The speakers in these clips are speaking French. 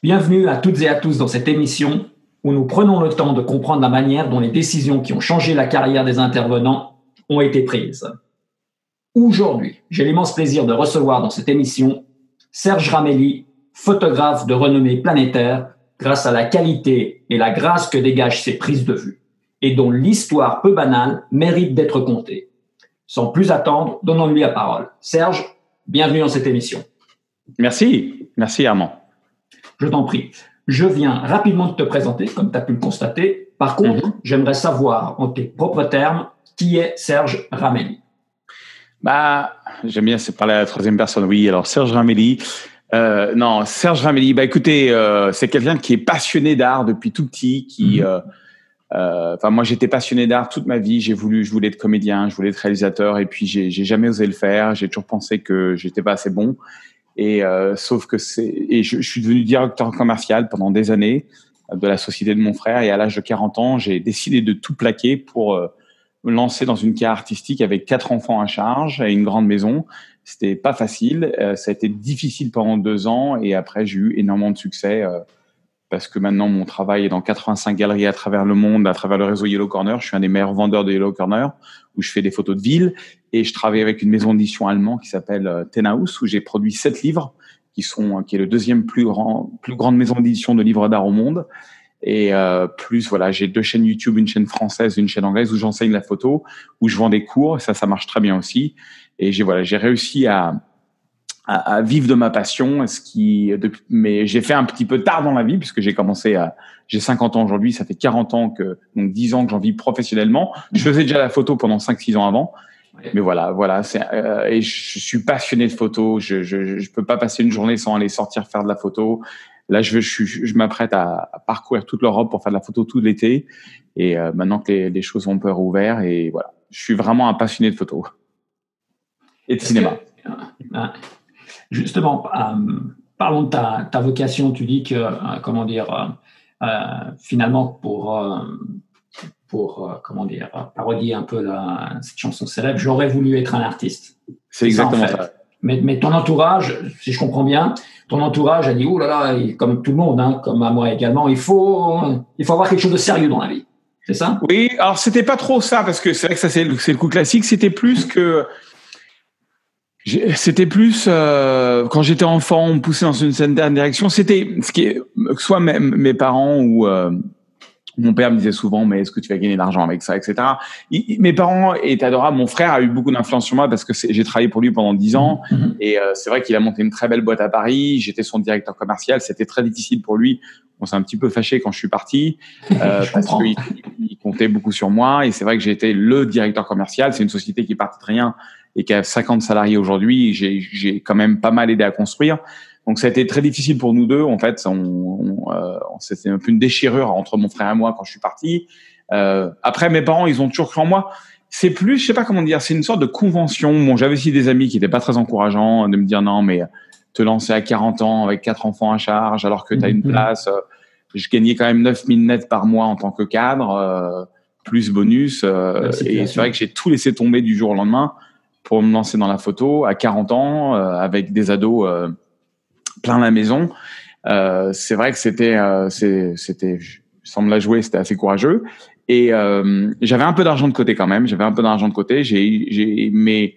Bienvenue à toutes et à tous dans cette émission où nous prenons le temps de comprendre la manière dont les décisions qui ont changé la carrière des intervenants ont été prises. Aujourd'hui, j'ai l'immense plaisir de recevoir dans cette émission Serge Ramelli, photographe de renommée planétaire grâce à la qualité et la grâce que dégagent ses prises de vue et dont l'histoire peu banale mérite d'être contée. Sans plus attendre, donnons-lui la parole. Serge, bienvenue dans cette émission. Merci, merci Armand. Je t'en prie. Je viens rapidement de te présenter, comme tu as pu le constater. Par contre, mhm. j'aimerais savoir, en tes propres termes, qui est Serge Ramelli? Bah, j'aime bien parler à la troisième personne. Oui, alors Serge Ramelli. Euh, non, Serge Ramelli. Bah, écoutez, euh, c'est quelqu'un qui est passionné d'art depuis tout petit, qui. Mhm. Euh, euh, moi, j'étais passionné d'art toute ma vie. J'ai voulu, je voulais être comédien, je voulais être réalisateur, et puis j'ai jamais osé le faire. J'ai toujours pensé que j'étais pas assez bon. Et euh, sauf que c'est et je, suis devenu directeur commercial pendant des années de la société de mon frère. Et à l'âge de 40 ans, j'ai décidé de tout plaquer pour euh, me lancer dans une carrière artistique avec quatre enfants à charge et une grande maison. C'était pas facile. Euh, ça a été difficile pendant deux ans et après j'ai eu énormément de succès parce que maintenant mon travail est dans 85 galeries à travers le monde, à travers le réseau Yellow Corner. Je suis un des meilleurs vendeurs de Yellow Corner où je fais des photos de ville et je travaille avec une maison d'édition allemande qui s'appelle euh, Tenhaus où j'ai produit sept livres qui sont qui est le deuxième plus grand plus grande maison d'édition de livres d'art au monde. Et euh, plus voilà, j'ai deux chaînes YouTube, une chaîne française, une chaîne anglaise où j'enseigne la photo, où je vends des cours. Et ça, ça marche très bien aussi. Et j'ai voilà, j'ai réussi à à, à, vivre de ma passion. Ce qui, mais j'ai fait un petit peu tard dans la vie puisque j'ai commencé à, j'ai 50 ans aujourd'hui, ça fait 40 ans que, donc 10 ans que j'en vis professionnellement. Je faisais déjà la photo pendant 5-6 ans avant. Mais voilà, voilà, c'est euh, et je suis passionné de photo. Je, je je peux pas passer une journée sans aller sortir faire de la photo. Là, je je, je m'apprête à, à, parcourir toute l'Europe pour faire de la photo tout l'été. Et euh, maintenant que les, les, choses sont un peu rouvertes, et voilà, je suis vraiment un passionné de photo et de cinéma. Ah, Justement, euh, parlons de ta, ta, vocation. Tu dis que, euh, comment dire, euh, finalement, pour, euh, pour comment dire, parodier un peu la, cette chanson célèbre, j'aurais voulu être un artiste. C'est exactement ça. En fait. ça. Mais, mais, ton entourage, si je comprends bien, ton entourage a dit, oh là là, comme tout le monde, hein, comme à moi également, il faut, il faut avoir quelque chose de sérieux dans la vie. C'est ça? Oui, alors c'était pas trop ça, parce que c'est vrai que ça c'est le, le coup classique, c'était plus que c'était plus euh, quand j'étais enfant, on me poussait dans une certaine direction. C'était ce qui est soit même mes parents ou euh, mon père me disait souvent mais est-ce que tu vas gagner de l'argent avec ça, etc. Il, mes parents étaient adorables. Mon frère a eu beaucoup d'influence sur moi parce que j'ai travaillé pour lui pendant dix ans mm-hmm. et euh, c'est vrai qu'il a monté une très belle boîte à Paris. J'étais son directeur commercial. C'était très difficile pour lui. On s'est un petit peu fâché quand je suis parti euh, parce qu'il il comptait beaucoup sur moi et c'est vrai que j'ai été le directeur commercial. C'est une société qui partait de rien et qui a 50 salariés aujourd'hui, j'ai quand même pas mal aidé à construire. Donc ça a été très difficile pour nous deux. En fait, on, on, euh, c'était un peu une déchirure entre mon frère et moi quand je suis parti. Euh, après, mes parents, ils ont toujours cru en moi. C'est plus, je sais pas comment dire, c'est une sorte de convention. Bon, j'avais aussi des amis qui étaient pas très encourageants de me dire non, mais te lancer à 40 ans avec quatre enfants à charge alors que tu as une mm-hmm. place. Euh, je gagnais quand même 9000 nets par mois en tant que cadre, euh, plus bonus. Euh, et c'est vrai que j'ai tout laissé tomber du jour au lendemain pour me lancer dans la photo à 40 ans euh, avec des ados euh, plein la maison. Euh, c'est vrai que c'était, c'était, me la jouer, c'était assez courageux. Et j'avais un peu d'argent de côté quand même. J'avais un peu d'argent de côté. Mais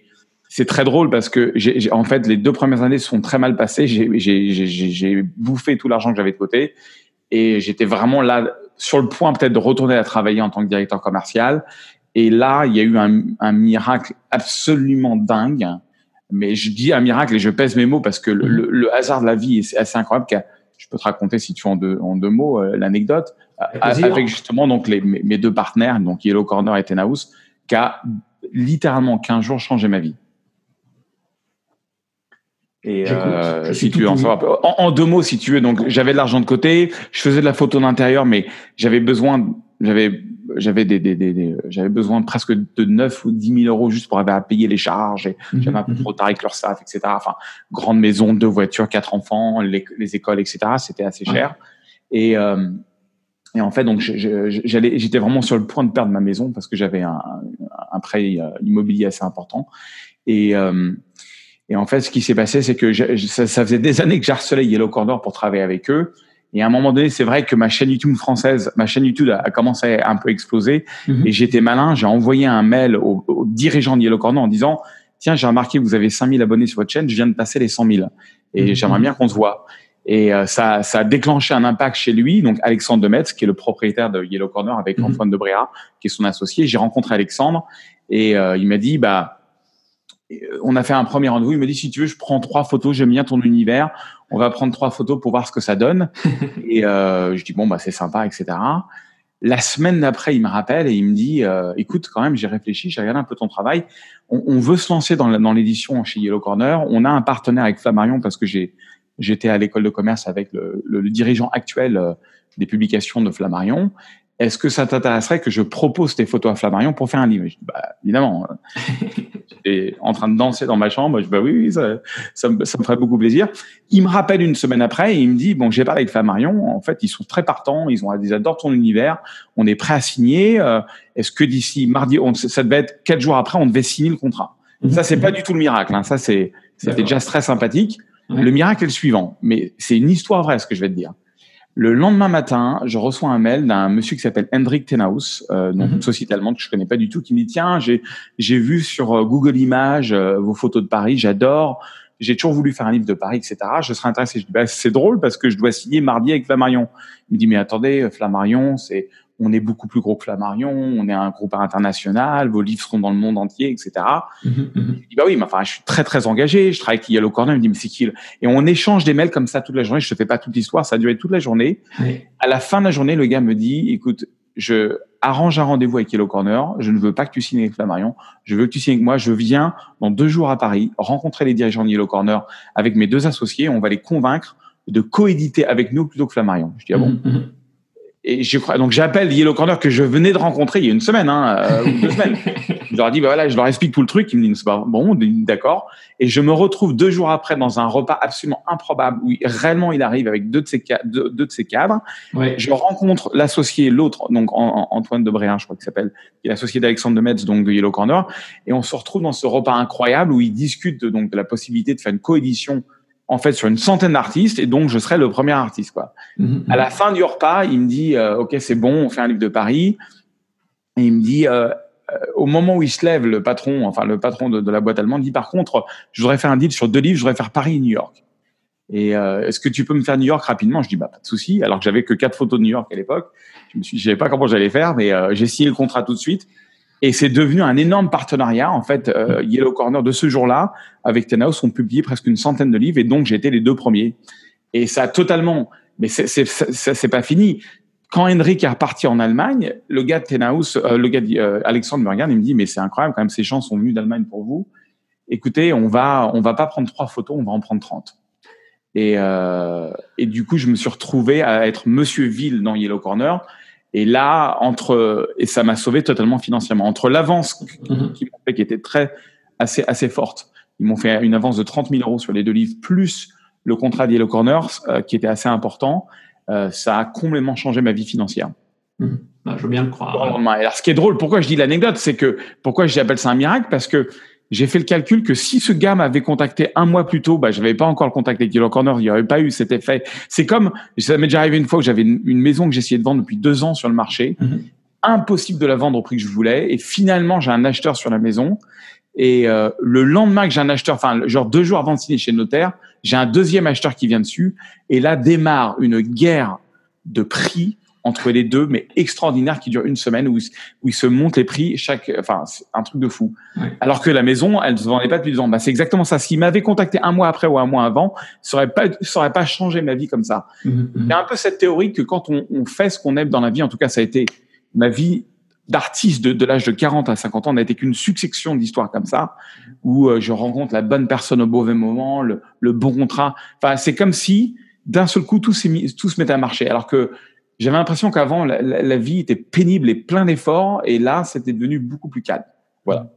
c'est très drôle parce que en fait, les deux premières années se sont très mal passées. J'ai bouffé tout l'argent que j'avais de côté et j'étais vraiment là sur le point peut-être de retourner à travailler en tant que directeur commercial. Et là, il y a eu un, un, miracle absolument dingue. Mais je dis un miracle et je pèse mes mots parce que le, le, le hasard de la vie est assez incroyable. Je peux te raconter, si tu veux, en deux, en deux mots, euh, l'anecdote. Avec justement donc les, mes deux partenaires, donc Yellow Corner et Tenhouse, qui a littéralement 15 jours changé ma vie. Et euh, si tu en, en, en, deux mots, si tu veux, donc j'avais de l'argent de côté, je faisais de la photo d'intérieur, mais j'avais besoin, j'avais j'avais des, des, des, j'avais besoin presque de 9 ou 10 000 euros juste pour avoir à payer les charges. Et mhm, j'avais un peu mhm. trop tard avec leur staff, etc. Enfin, grande maison, deux voitures, quatre enfants, les, les écoles, etc. C'était assez cher. Et, euh, et en fait, donc, j'allais, j'étais vraiment sur le point de perdre ma maison parce que j'avais un, un prêt euh, immobilier assez important. Et, euh, et en fait, ce qui s'est passé, c'est que ça, ça, faisait des années que j'harcelais Yellow Corner pour travailler avec eux. Et à un moment donné, c'est vrai que ma chaîne YouTube française, ma chaîne YouTube a, commencé à un peu exploser. Mhm. Et j'étais malin, j'ai envoyé un mail au, au dirigeant de Yellow Corner en disant, tiens, j'ai remarqué que vous avez 5000 abonnés sur votre chaîne, je viens de passer les 100 000. Et mhm. j'aimerais bien qu'on se voit. Et euh, ça, ça a déclenché un impact chez lui. Donc Alexandre Demetz, qui est le propriétaire de Yellow Corner avec mhm. Antoine Debréa, qui est son associé. J'ai rencontré Alexandre et euh, il m'a dit, bah, on a fait un premier rendez-vous. Il m'a dit, si tu veux, je prends trois photos. J'aime bien ton univers. On va prendre trois photos pour voir ce que ça donne. et euh, je dis, bon, bah, c'est sympa, etc. La semaine d'après, il me rappelle et il me dit, euh, écoute, quand même, j'ai réfléchi, j'ai regardé un peu ton travail. On, on veut se lancer dans, l'édition chez Yellow Corner. On a un partenaire avec Flammarion parce que j'ai j'étais à l'école de commerce avec le, le, le dirigeant actuel euh, des publications de Flammarion est-ce que ça t'intéresserait que je propose tes photos à Flammarion pour faire un livre? Je dis, bah, évidemment. J'étais en train de danser dans ma chambre. Je dis, bah oui, oui ça, ça, me, ça, me, ferait beaucoup plaisir. Il me rappelle une semaine après et il me dit, bon, j'ai parlé avec Flammarion. En fait, ils sont très partants. Ils ont, ils adorent ton univers. On est prêt à signer. Euh, est-ce que d'ici mardi, on, ça devait être quatre jours après, on devait signer le contrat? Ça, c'est pas du tout le miracle. Hein. Ça, c'est, c'était déjà très sympathique. Le miracle est le suivant. Mais c'est une histoire vraie, ce que je vais te dire. Le lendemain matin, je reçois un mail d'un monsieur qui s'appelle Hendrik Tenhaus, euh, donc mhm. une société allemande que je connais pas du tout, qui me dit tiens, j'ai j'ai vu sur euh, Google Images euh, vos photos de Paris, j'adore. J'ai toujours voulu faire un livre de Paris, etc. Je serais intéressé. Je dis bah, c'est drôle parce que je dois signer mardi avec Flammarion. Il me dit mais attendez, Flammarion, c'est on est beaucoup plus gros que Flammarion, on est un groupe international, vos livres seront dans le monde entier, etc. Mm -hmm. Je dis, bah oui, mais enfin, je suis très, très engagé, je travaille avec Yellow Corner, il me dit, mais c'est qui Et on échange des mails comme ça toute la journée, je te fais pas toute l'histoire, ça a duré toute la journée. Oui. À la fin de la journée, le gars me dit, écoute, je arrange un rendez-vous avec Yellow Corner, je ne veux pas que tu signes avec Flammarion, je veux que tu signes avec moi, je viens dans deux jours à Paris, rencontrer les dirigeants de Yellow Corner avec mes deux associés, on va les convaincre de coéditer avec nous plutôt que Flammarion. Je dis, ah bon? Mm -hmm et je crois, donc j'appelle Yellow Corner que je venais de rencontrer il y a une semaine, hein, euh, ou deux semaines. Je leur dis, bah voilà, je leur explique tout le truc. Ils me disent, c'est pas bon, d'accord. Et je me retrouve deux jours après dans un repas absolument improbable où réellement il arrive avec deux de ses, deux, deux de ses cadres. Ouais. Je rencontre l'associé, l'autre, donc Antoine Debréen, je crois qu'il s'appelle, qui est l'associé d'Alexandre de Metz, donc de Yellow Corner. Et on se retrouve dans ce repas incroyable où ils discutent donc de la possibilité de faire une coédition en fait sur une centaine d'artistes et donc je serai le premier artiste quoi. Mmh, à la fin du repas, il me dit euh, OK, c'est bon, on fait un livre de Paris. Et il me dit euh, euh, au moment où il se lève le patron, enfin le patron de, de, la boîte allemande dit par contre, je voudrais faire un deal sur deux livres, je voudrais faire Paris et New York. Et euh, est-ce que tu peux me faire New York rapidement? Je dis bah pas de souci. Alors que j'avais que quatre photos de New York à l'époque, je me suis, je savais pas comment j'allais faire, mais j'ai signé le contrat tout de suite. Et c'est devenu un énorme partenariat. En fait, euh, Yellow Corner de ce jour-là, avec Tenhouse, ont publié presque une centaine de livres et donc j'ai été les deux premiers. Et ça a totalement, mais c'est c'est pas fini. Quand Henrik est reparti en Allemagne, le gars de Tenhouse, euh, le gars de, euh, Alexandre me regarde, il me dit mais c'est incroyable quand même ces gens sont venus d'Allemagne pour vous. Écoutez, on va on va pas prendre trois photos, on va en prendre 30. Et, euh, et du coup, je me suis retrouvé à être Monsieur Ville dans Yellow Corner et là, entre et ça m'a sauvé totalement financièrement. Entre l'avance mm-hmm. qui m'ont fait, qui était très assez assez forte, ils m'ont fait une avance de 30 000 euros sur les deux livres, plus le contrat d'Yellow Corners euh, qui était assez important. Euh, ça a complètement changé ma vie financière. Mmh. Bah, je veux bien le croire. Alors, ce qui est drôle, pourquoi je dis l'anecdote, c'est que pourquoi j'appelle ça un miracle, parce que j'ai fait le calcul que si ce gars m'avait contacté un mois plus tôt, bah, je n'avais pas encore le contact avec Yellow Corner, il n'y aurait pas eu cet effet. C'est comme, ça m'est déjà arrivé une fois que j'avais une, une, maison que j'essayais de vendre depuis deux ans sur le marché. Mm -hmm. Impossible de la vendre au prix que je voulais. Et finalement, j'ai un acheteur sur la maison. Et euh, le lendemain que j'ai un acheteur, enfin, genre deux jours avant de signer chez le notaire, j'ai un deuxième acheteur qui vient dessus. Et là démarre une guerre de prix entre les deux, mais extraordinaire, qui dure une semaine, où, où ils se montent les prix chaque, enfin, c'est un truc de fou. Alors que la maison, elle ne se vendait pas depuis deux ans. Bah, c'est exactement ça. S'il m'avait contacté un mois après ou un mois avant, ça aurait pas, ça aurait pas changé ma vie comme ça. Mm -hmm. Il y a un peu cette théorie que quand on, on fait ce qu'on aime dans la vie, en tout cas, ça a été ma vie d'artiste de, de l'âge de 40 à 50 ans n'a été qu'une succession d'histoires comme ça, où euh, je rencontre la bonne personne au mauvais moment, le, le bon contrat. Enfin, c'est comme si d'un seul coup tout, mis, tout se mettait à marcher. Alors que j'avais l'impression qu'avant, la, la, la, vie était pénible et plein d'efforts, et là, c'était devenu beaucoup plus calme. Voilà.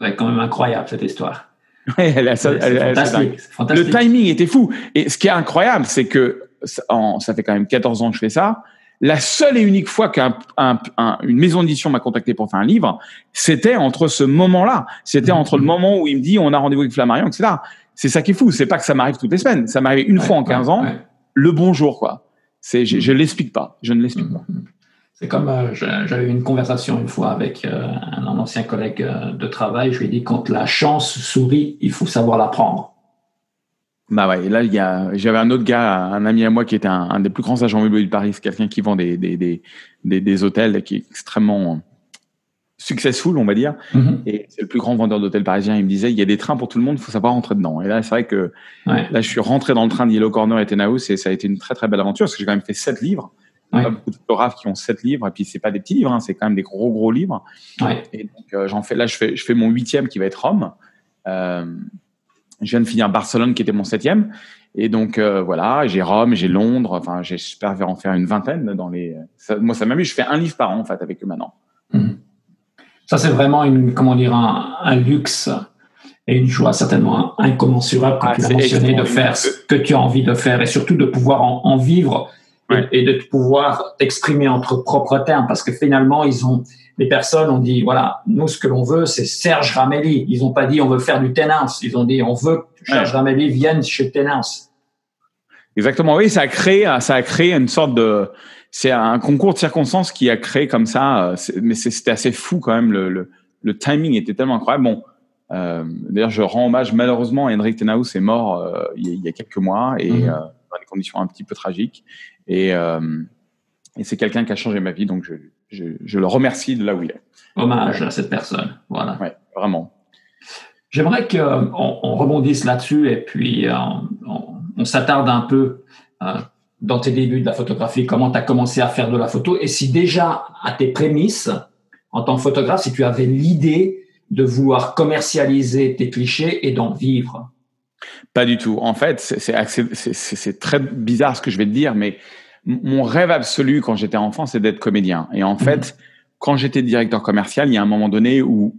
C'est quand même incroyable, cette histoire. Ouais, elle, elle, elle, fantastique, fantastique. Le timing était fou. Et ce qui est incroyable, c'est que en, ça fait quand même 14 ans que je fais ça. La seule et unique fois qu'une un, un, maison d'édition m'a contacté pour faire un livre, c'était entre ce moment-là. C'était entre le moment où il me dit on a rendez-vous avec Flammarion, etc. C'est ça qui est fou. C'est pas que ça m'arrive toutes les semaines. Ça m'arrive une ouais, fois en 15 ouais, ans. Ouais le bonjour, quoi. C'est, je, je l'explique pas. Je ne l'explique pas. C'est comme euh, j'avais eu une conversation une fois avec euh, un, ancien collègue euh, de travail. Je lui ai dit quand la chance sourit, il faut savoir la prendre. Bah ouais, et là, il y a, j'avais un autre gars, un ami à moi qui était un, des plus grands agents immobiliers de Paris. Quelqu'un qui vend des, des, des, des, des hôtels qui est extrêmement successful, on va dire. Mm-hmm. Et c'est le plus grand vendeur d'hôtels parisiens. Il me disait, il y a des trains pour tout le monde, il faut savoir rentrer dedans. Et là, c'est vrai que là, je suis rentré dans le train de Yellow Corner et Tenhouse et ça a été une très, très belle aventure parce que j'ai quand même fait sept livres. Il y a pas beaucoup de photographes qui ont sept livres et puis c'est pas des petits livres, hein, c'est quand même des gros, gros livres. Ouais. Et donc, euh, j'en fais, là, je fais, je fais mon huitième qui va être Rome. Euh, je viens de finir Barcelone qui était mon septième. Et donc euh, voilà, j'ai Rome, j'ai Londres. Enfin, j'espère en faire une vingtaine dans les. Ça, moi, ça m'amuse. Je fais un livre par an en fait avec eux maintenant. Mm-hmm. Ça, c'est vraiment une, comment dire, un, un, luxe et une joie certainement incommensurable, comme ah, tu l'as mentionné, de faire ce que tu as envie de faire et surtout de pouvoir en, en vivre ouais. et, et, de pouvoir t'exprimer entre propres termes parce que finalement, ils ont, les personnes ont dit, voilà, nous, ce que l'on veut, c'est Serge Ramelli. Ils n'ont pas dit, on veut faire du tenance. Ils ont dit, on veut que Serge ouais. Ramelli vienne chez Tenance. Exactement, oui, ça a créé, ça a créé une sorte de, c'est un concours de circonstances qui a créé comme ça, euh, mais c'était assez fou quand même. Le, le, le, timing était tellement incroyable. Bon, euh, d'ailleurs, je rends hommage. Malheureusement, Henrik Tenhaus est mort euh, il, y a, il, y a, quelques mois et mmh. euh, dans des conditions un petit peu tragiques. Et, et c'est quelqu'un qui a changé ma vie, donc je, je, je, le remercie de là où il est. Hommage à cette personne, voilà. Ouais, vraiment. J'aimerais qu'on on rebondisse là-dessus et puis on s'attarde un peu dans tes débuts de la photographie, comment tu as commencé à faire de la photo et si déjà à tes prémices, en tant que photographe, si tu avais l'idée de vouloir commercialiser tes clichés et d'en vivre. Pas du tout. En fait, c'est très bizarre ce que je vais te dire, mais mon rêve absolu quand j'étais enfant, c'est d'être comédien. Et en mmh. fait, quand j'étais directeur commercial, il y a un moment donné où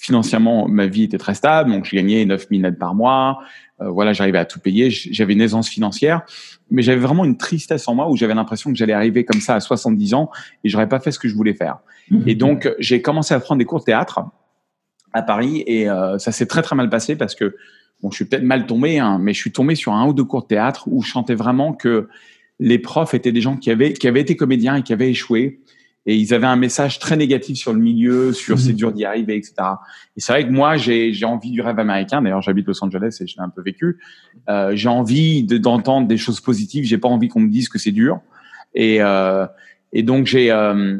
financièrement, ma vie était très stable, donc je gagnais 9000 net par mois. Euh, voilà, j'arrivais à tout payer, j'avais une aisance financière, mais j'avais vraiment une tristesse en moi où j'avais l'impression que j'allais arriver comme ça à 70 ans et j'aurais pas fait ce que je voulais faire. Mmh. Et donc, j'ai commencé à prendre des cours de théâtre à Paris et euh, ça s'est très très mal passé parce que bon, je suis peut-être mal tombé, hein, mais je suis tombé sur un ou deux cours de théâtre où je chantais vraiment que les profs étaient des gens qui avaient qui avaient été comédiens et qui avaient échoué et ils avaient un message très négatif sur le milieu, sur mmh. c'est dur d'y arriver, etc. Et c'est vrai que moi, j'ai, j'ai envie du rêve américain. D'ailleurs, j'habite Los Angeles et je l'ai un peu vécu. Euh, j'ai envie de, d'entendre des choses positives. J'ai pas envie qu'on me dise que c'est dur. Et, euh, et donc, j'ai, euh,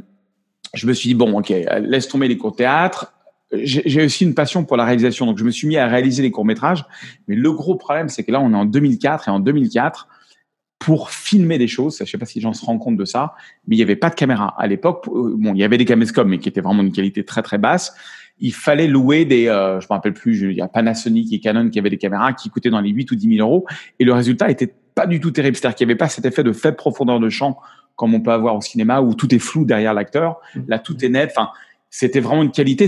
je me suis dit, bon, ok, laisse tomber les cours de théâtre. J'ai, j'ai aussi une passion pour la réalisation. Donc, je me suis mis à réaliser les courts-métrages. Mais le gros problème, c'est que là, on est en 2004 et en 2004, pour filmer des choses. Je sais pas si les gens se rendent compte de ça, mais il n'y avait pas de caméra à l'époque. Euh, bon, il y avait des caméscope, mais qui étaient vraiment d'une qualité très très basse. Il fallait louer des, euh, je me rappelle plus, il y a Panasonic et Canon qui avaient des caméras qui coûtaient dans les 8 ou 10 000 euros, et le résultat était pas du tout terrible. C'est-à-dire qu'il n'y avait pas cet effet de faible profondeur de champ comme on peut avoir au cinéma où tout est flou derrière l'acteur. Là, tout est net. Enfin, c'était vraiment une qualité.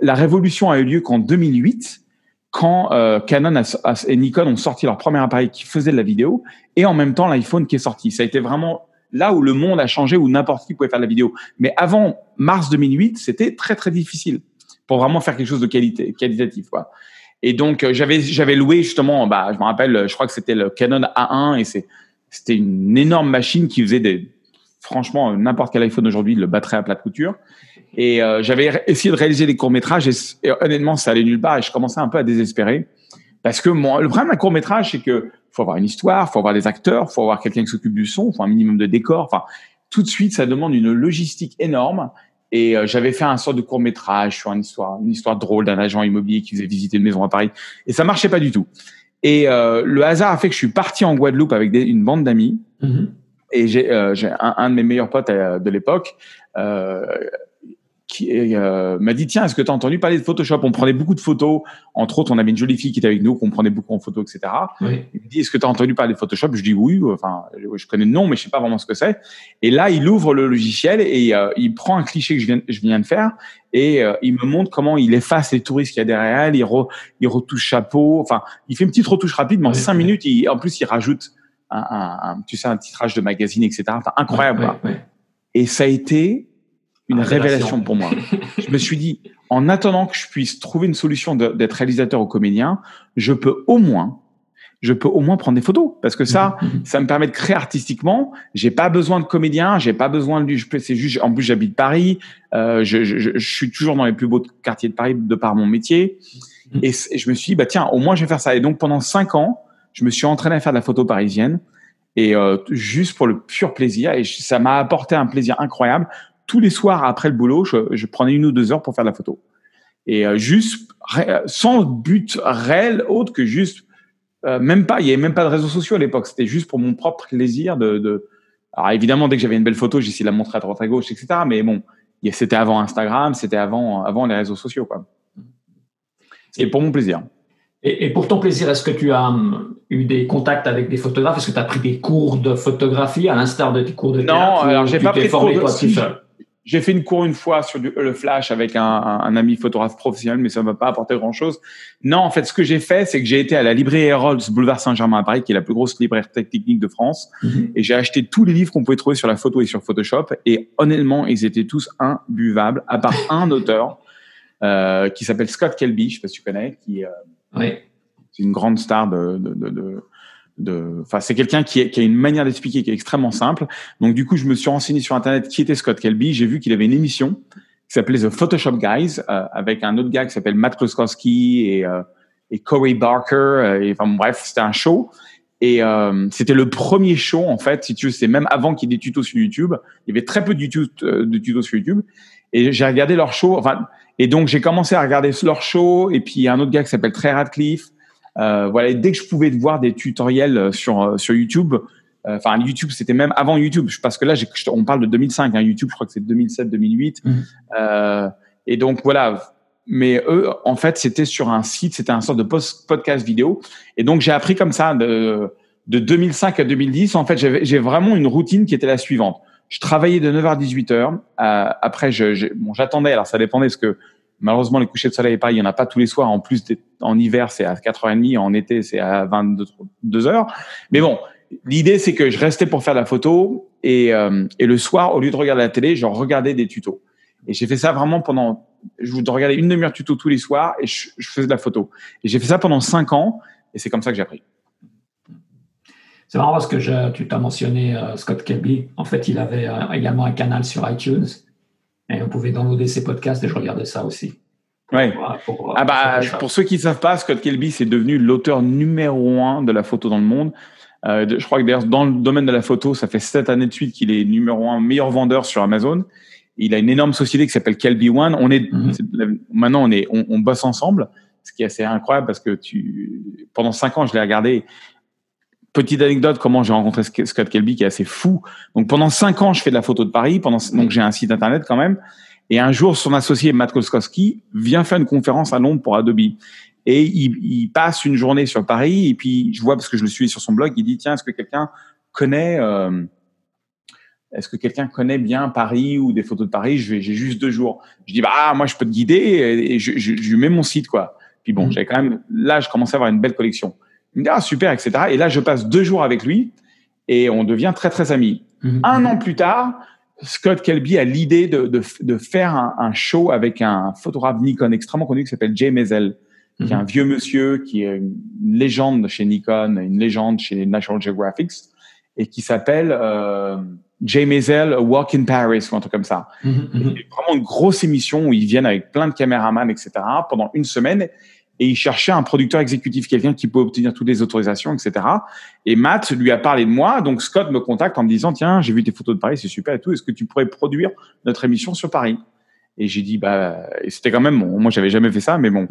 la révolution a eu lieu qu'en 2008 quand euh, Canon et Nikon ont sorti leur premier appareil qui faisait de la vidéo et en même temps l'iPhone qui est sorti. Ça a été vraiment là où le monde a changé, où n'importe qui pouvait faire de la vidéo. Mais avant mars 2008, c'était très très difficile pour vraiment faire quelque chose de qualité, qualitatif. Et donc euh, j'avais j'avais loué justement, bah, je me rappelle, je crois que c'était le Canon A1 et c'est c'était une énorme machine qui faisait des franchement n'importe quel iPhone aujourd'hui le battrait à plat de couture. Et euh, j'avais essayé de réaliser des courts métrages et, et, honnêtement, ça allait nulle part et je commençais un peu à désespérer parce que moi, le problème d'un court métrage, c'est que faut avoir une histoire, faut avoir des acteurs, faut avoir quelqu'un qui s'occupe du son, faut un minimum de décor. Enfin, tout de suite, ça demande une logistique énorme. Et euh, j'avais fait un sort de court métrage sur une histoire, une histoire drôle d'un agent immobilier qui faisait visiter une maison à Paris, et ça marchait pas du tout. Et euh, le hasard a fait que je suis parti en Guadeloupe avec des, une bande d'amis. Mm-hmm. Et j'ai euh, un, un, de mes meilleurs potes euh, de l'époque euh, qui euh, m'a dit tiens est-ce que tu as entendu parler de Photoshop? On prenait beaucoup de photos. Entre autres on avait une jolie fille qui était avec nous qu'on prenait beaucoup en photo etc oui. il me dit est-ce que tu as entendu parler de Photoshop? Je dis oui enfin je connais le nom mais je sais pas vraiment ce que c'est. Et là il ouvre le logiciel et euh, il prend un cliché que je viens, je viens de faire et euh, il me montre comment il efface les touristes qu'il y a derrière il, re, il retouche chapeau. Enfin il fait une petite retouche rapide mais en oui, cinq oui. minutes il, en plus il rajoute un, un, un, tu sais un titrage de magazine etc enfin incroyable et ça a été une révélation. révélation pour moi. je me suis dit, en attendant que je puisse trouver une solution d'être réalisateur ou comédien, je peux au moins je peux au moins prendre des photos parce que ça, ça me permet de créer artistiquement. J'ai pas besoin de comédien, j'ai pas besoin de. C'est juste. En plus, j'habite Paris. Euh, je, je, je, suis toujours dans les plus beaux quartiers de Paris de par mon métier. Mhm. Et, je me suis dit, bah tiens, au moins je vais faire ça. Et donc pendant cinq ans, je me suis entraîné à faire de la photo parisienne et euh, juste pour le pur plaisir. Et ça m'a apporté un plaisir incroyable. Tous les soirs après le boulot, je, je prenais une ou deux heures pour faire de la photo. Et euh, juste sans but réel autre que juste euh, même pas, il y avait même pas de réseaux sociaux à l'époque. C'était juste pour mon propre plaisir de, de... Alors évidemment, dès que j'avais une belle photo, j'essayais de la montrer à droite à gauche, etc. Mais bon, c'était avant Instagram, c'était avant, avant les réseaux sociaux, quoi. Et pour mon plaisir. Et, pour ton plaisir, est-ce que tu as hum, eu des contacts avec des photographes? Est-ce que tu as pris des cours de photographie à l'instar de tes cours de théâtre Non, alors j'ai pas pris de cours de... J'ai fait une cour une fois sur du, le flash avec un, un, ami photographe professionnel, mais ça m'a pas apporté grand chose. Non, en fait, ce que j'ai fait, c'est que j'ai été à la librairie Herolds, boulevard Saint-Germain à Paris, qui est la plus grosse librairie technique de France, mhm. et j'ai acheté tous les livres qu'on pouvait trouver sur la photo et sur Photoshop. Et honnêtement, ils étaient tous imbuvables, à part un auteur euh, qui s'appelle Scott Kelby, je sais pas si tu connais, qui euh, oui. c'est une grande star de, de, de, de enfin c'est quelqu'un qui, qui, a une manière d'expliquer qui est extrêmement simple. Donc du coup, je me suis renseigné sur internet qui était Scott Kelby. J'ai vu qu'il avait une émission qui s'appelait The Photoshop Guys euh, avec un autre gars qui s'appelle Matt Kloskowski et, euh, et Corey Barker. Euh, et, enfin bref, c'était un show. Et c'était le premier show en fait, si tu veux, c'est même avant qu'il y ait des tutos sur YouTube. Il y avait très peu de, YouTube, de tutos sur YouTube. Et j'ai regardé leur show. Enfin, et donc j'ai commencé à regarder leur show. Et puis il y a un autre gars qui s'appelle Trey Radcliffe euh, voilà, dès que je pouvais voir des tutoriels euh, sur euh, sur YouTube, enfin YouTube, c'était même avant YouTube, parce que là, on parle de 2005. Hein, YouTube, je crois que c'est 2007, 2008. Mmh. et donc voilà, mais eux, en fait, c'était sur un site, c'était un sorte de post podcast vidéo. Et donc, j'ai appris comme ça de, de 2005 à 2010. En fait, j'ai vraiment une routine qui était la suivante. Je travaillais de 9h à 18h. Euh, après, je, bon, j'attendais. Alors, ça dépendait parce que Malheureusement, les couchers de soleil Paris, il n'y en a pas tous les soirs. En plus, en hiver, c'est à 4h30. En été, c'est à 22 heures. Mais bon, l'idée, c'est que je restais pour faire la photo et, euh, et le soir, au lieu de regarder la télé, je regardais des tutos. Et j'ai fait ça vraiment pendant, je vous regardais une demi-heure tuto tous les soirs et je, faisais de la photo. Et j'ai fait ça pendant cinq ans et c'est comme ça que j'ai appris. C'est marrant parce que je, tu t'as mentionné euh, Scott Kelby. En fait, il avait euh, également un canal sur iTunes et on pouvait downloader ses podcasts et je regardais ça aussi. Ouais. Pour, ah bah, pour ceux qui ne savent pas, Scott Kelby, c'est devenu l'auteur numéro un de la photo dans le monde. Euh, je crois que d'ailleurs, dans le domaine de la photo, ça fait sept années de suite qu'il est numéro un meilleur vendeur sur Amazon. Il a une énorme société qui s'appelle Kelby One. On est, mhm. maintenant, on est, on, on, bosse ensemble, ce qui est assez incroyable parce que tu, pendant cinq ans, je l'ai regardé Petite anecdote, comment j'ai rencontré Scott Kelby, qui est assez fou. Donc pendant cinq ans, je fais de la photo de Paris. Pendant donc j'ai un site internet quand même. Et un jour, son associé Matt Kolskowski vient faire une conférence à Londres pour Adobe. Et il, il, passe une journée sur Paris. Et puis je vois parce que je le suis sur son blog, il dit tiens, est-ce que quelqu'un connaît euh, est-ce que quelqu'un connaît bien Paris ou des photos de Paris? J'ai juste deux jours. Je dis bah ah, moi je peux te guider et je, je, je mets mon site quoi. Puis bon, mmh. j'avais quand même là, je commençais à avoir une belle collection. Il me dit, ah, super, etc. Et là, je passe deux jours avec lui et on devient très, très amis. Mhm. Un an plus tard, Scott Kelby a l'idée de, de, de, faire un, un, show avec un photographe Nikon extrêmement connu qui s'appelle Jay Maisel, qui est un mhm. vieux monsieur, qui est une légende chez Nikon, une légende chez National Geographic, et qui s'appelle euh, Jay Maisel Walk in Paris ou un truc comme ça. Mhm, vraiment une grosse émission où ils viennent avec plein de caméramans, etc. pendant une semaine et il cherchait un producteur exécutif, quelqu'un qui peut obtenir toutes les autorisations, etc. Et Matt lui a parlé de moi, donc Scott me contacte en me disant tiens, j'ai vu tes photos de Paris, c'est super et tout. Est-ce que tu pourrais produire notre émission sur Paris? Et j'ai dit bah, c'était quand même bon, moi j'avais jamais fait ça, mais bon.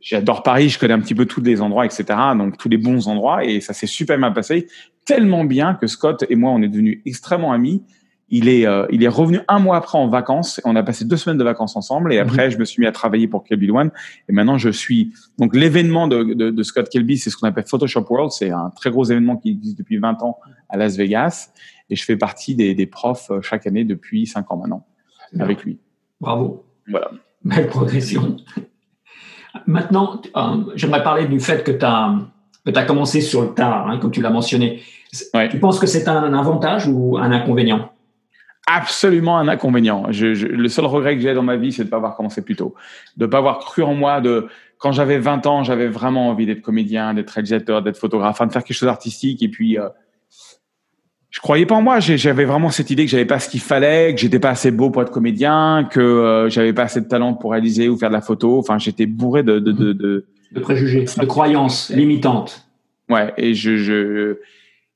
J'adore Paris, je connais un petit peu tous les endroits, etc. Donc tous les bons endroits et ça s'est super bien passé, tellement bien que Scott et moi on est devenus extrêmement amis il est, euh, il est revenu un mois après en vacances. On a passé deux semaines de vacances ensemble. Et après, mhm. je me suis mis à travailler pour Kelby One. Et maintenant, je suis donc l'événement de, de, de, Scott Kelby, c'est ce qu'on appelle Photoshop World. C'est un très gros événement qui existe depuis 20 ans à Las Vegas. Et je fais partie des, des profs euh, chaque année depuis 5 ans maintenant avec lui. Bravo. Voilà. Belle progression. Maintenant, euh, j'aimerais parler du fait que tu as, que as commencé sur le tard, hein, comme tu l'as mentionné. Tu penses que c'est un avantage ou un inconvénient? Absolument un inconvénient. Je, le seul regret que j'ai dans ma vie, c'est de ne pas avoir commencé plus tôt, de ne pas avoir cru en moi. De quand j'avais 20 ans, j'avais vraiment envie d'être comédien, d'être réalisateur, d'être photographe, de faire quelque chose d'artistique. Et puis, euh, je croyais pas en moi. J'avais vraiment cette idée que j'avais pas ce qu'il fallait, que j'étais pas assez beau pour être comédien, que euh, j'avais pas assez de talent pour réaliser ou faire de la photo. Enfin, j'étais bourré de de, de, de, de préjugés, de croyances limitantes. Ouais, et je, je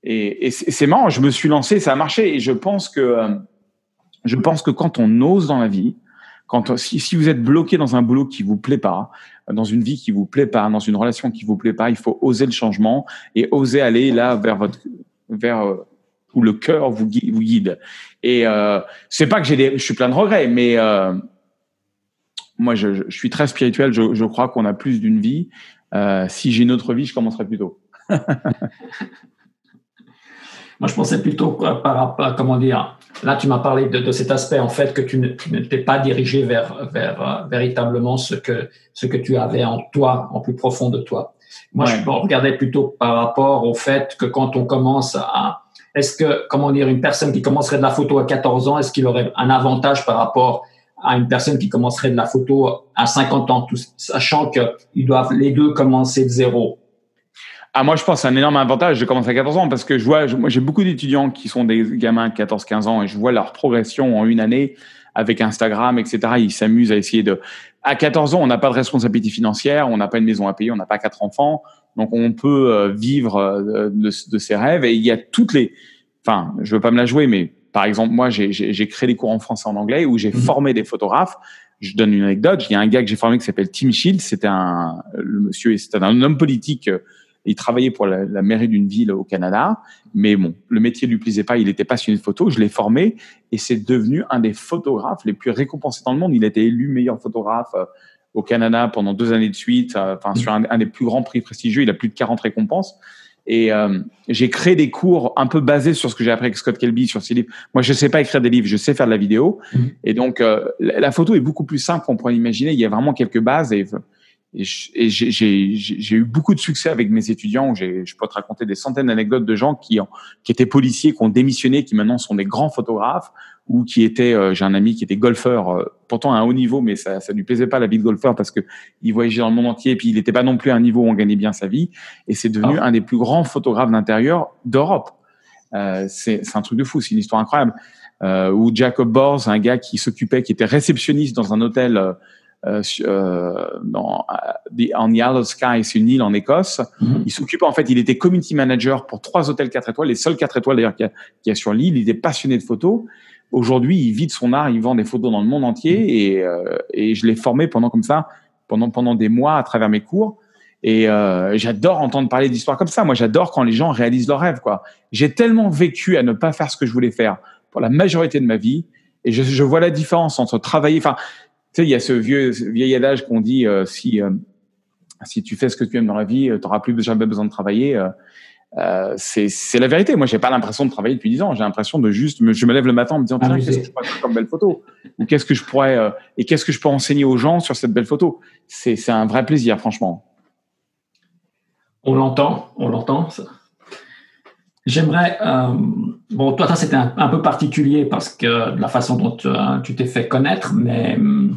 et, et c'est marrant. Je me suis lancé, ça a marché. Et je pense que euh, je pense que quand on ose dans la vie, quand si, si vous êtes bloqué dans un boulot qui vous plaît pas, dans une vie qui vous plaît pas, dans une relation qui vous plaît pas, il faut oser le changement et oser aller là vers votre vers euh, où le cœur vous guide. Et euh, c'est pas que j'ai des, je suis plein de regrets, mais euh, moi je, je, suis très spirituel. Je, je crois qu'on a plus d'une vie. Euh, si j'ai une autre vie, je commencerai plus tôt. Moi, je pensais plutôt par rapport, comment dire, là, tu m'as parlé de, de, cet aspect, en fait, que tu ne t'es pas dirigé vers, vers euh, véritablement ce que, ce que tu avais en toi, en plus profond de toi. Moi, ouais. je regardais plutôt par rapport au fait que quand on commence à, est-ce que, comment dire, une personne qui commencerait de la photo à 14 ans, est-ce qu'il aurait un avantage par rapport à une personne qui commencerait de la photo à 50 ans, tout, sachant qu'ils doivent les deux commencer de zéro? Ah, moi, je pense que c'est un énorme avantage de commencer à 14 ans parce que je vois, moi, j'ai beaucoup d'étudiants qui sont des gamins de 14, 15 ans et je vois leur progression en une année avec Instagram, etc. Ils s'amusent à essayer de, à 14 ans, on n'a pas de responsabilité financière, on n'a pas une maison à payer, on n'a pas quatre enfants. Donc, on peut euh, vivre euh, de, de, ses rêves et il y a toutes les, enfin, je veux pas me la jouer, mais par exemple, moi, j'ai créé des cours en français et en anglais où j'ai mmh. formé des photographes. Je donne une anecdote. Il y a un gars que j'ai formé qui s'appelle Tim Shields. C'était un, le monsieur, c'était un homme politique euh, il travaillait pour la, la mairie d'une ville au Canada, mais bon, le métier lui plaisait pas. Il était passionné de photo. Je l'ai formé et c'est devenu un des photographes les plus récompensés dans le monde. Il a été élu meilleur photographe euh, au Canada pendant deux années de suite, euh, enfin sur un, un, des plus grands prix prestigieux. Il a plus de 40 récompenses. Et euh, j'ai créé des cours un peu basés sur ce que j'ai appris avec Scott Kelby sur ses livres. Moi, je sais pas écrire des livres, je sais faire de la vidéo. Mmh. Et donc, euh, la, photo est beaucoup plus simple qu'on pourrait l'imaginer. Il y a vraiment quelques bases et et j'ai eu beaucoup de succès avec mes étudiants. Je peux te raconter des centaines d'anecdotes de gens qui, ont, qui étaient policiers, qui ont démissionné, qui maintenant sont des grands photographes, ou qui étaient. Euh, J'ai un ami qui était golfeur, euh, pourtant à un haut niveau, mais ça, ça lui plaisait pas la vie de golfeur parce que il voyageait dans le monde entier, et puis il n'était pas non plus à un niveau où on gagnait bien sa vie. Et c'est devenu oh. un des plus grands photographes d'intérieur d'Europe. Euh, c'est un truc de fou, c'est une histoire incroyable. Euh, ou Jacob Bors, un gars qui s'occupait, qui était réceptionniste dans un hôtel euh, euh, dans, en Yellow Sky, c'est une île en Écosse. Mm -hmm. Il s'occupait, en fait, il était community manager pour trois hôtels 4 étoiles, les seuls 4 étoiles d'ailleurs qu'il y, y, a sur l'île. Il était passionné de photos. Aujourd'hui, il vit de son art, il vend des photos dans le monde entier mm -hmm. et, euh, et je l'ai formé pendant comme ça, pendant, pendant des mois à travers mes cours. Et euh, j'adore entendre parler d'histoires comme ça. Moi, j'adore quand les gens réalisent leurs rêves. Quoi. J'ai tellement vécu à ne pas faire ce que je voulais faire pour la majorité de ma vie, et je, je vois la différence entre travailler. Enfin, sais, il y a ce vieux vieil adage qu'on dit euh, si euh, si tu fais ce que tu aimes dans la vie, tu n'auras plus jamais besoin de travailler. Euh, euh c'est la vérité. Moi, j'ai pas l'impression de travailler depuis dix ans. J'ai l'impression de juste, me, je me lève le matin en me disant tiens, qu'est-ce que je pourrais faire comme belle photo? Ou qu'est-ce que je pourrais euh, et qu'est-ce que je peux enseigner aux gens sur cette belle photo? C'est un vrai plaisir, franchement. On l'entend, on l'entend. J'aimerais, euh, bon, toi, c'était un, un, peu particulier parce que de la façon dont euh, tu t'es fait connaître, mais euh,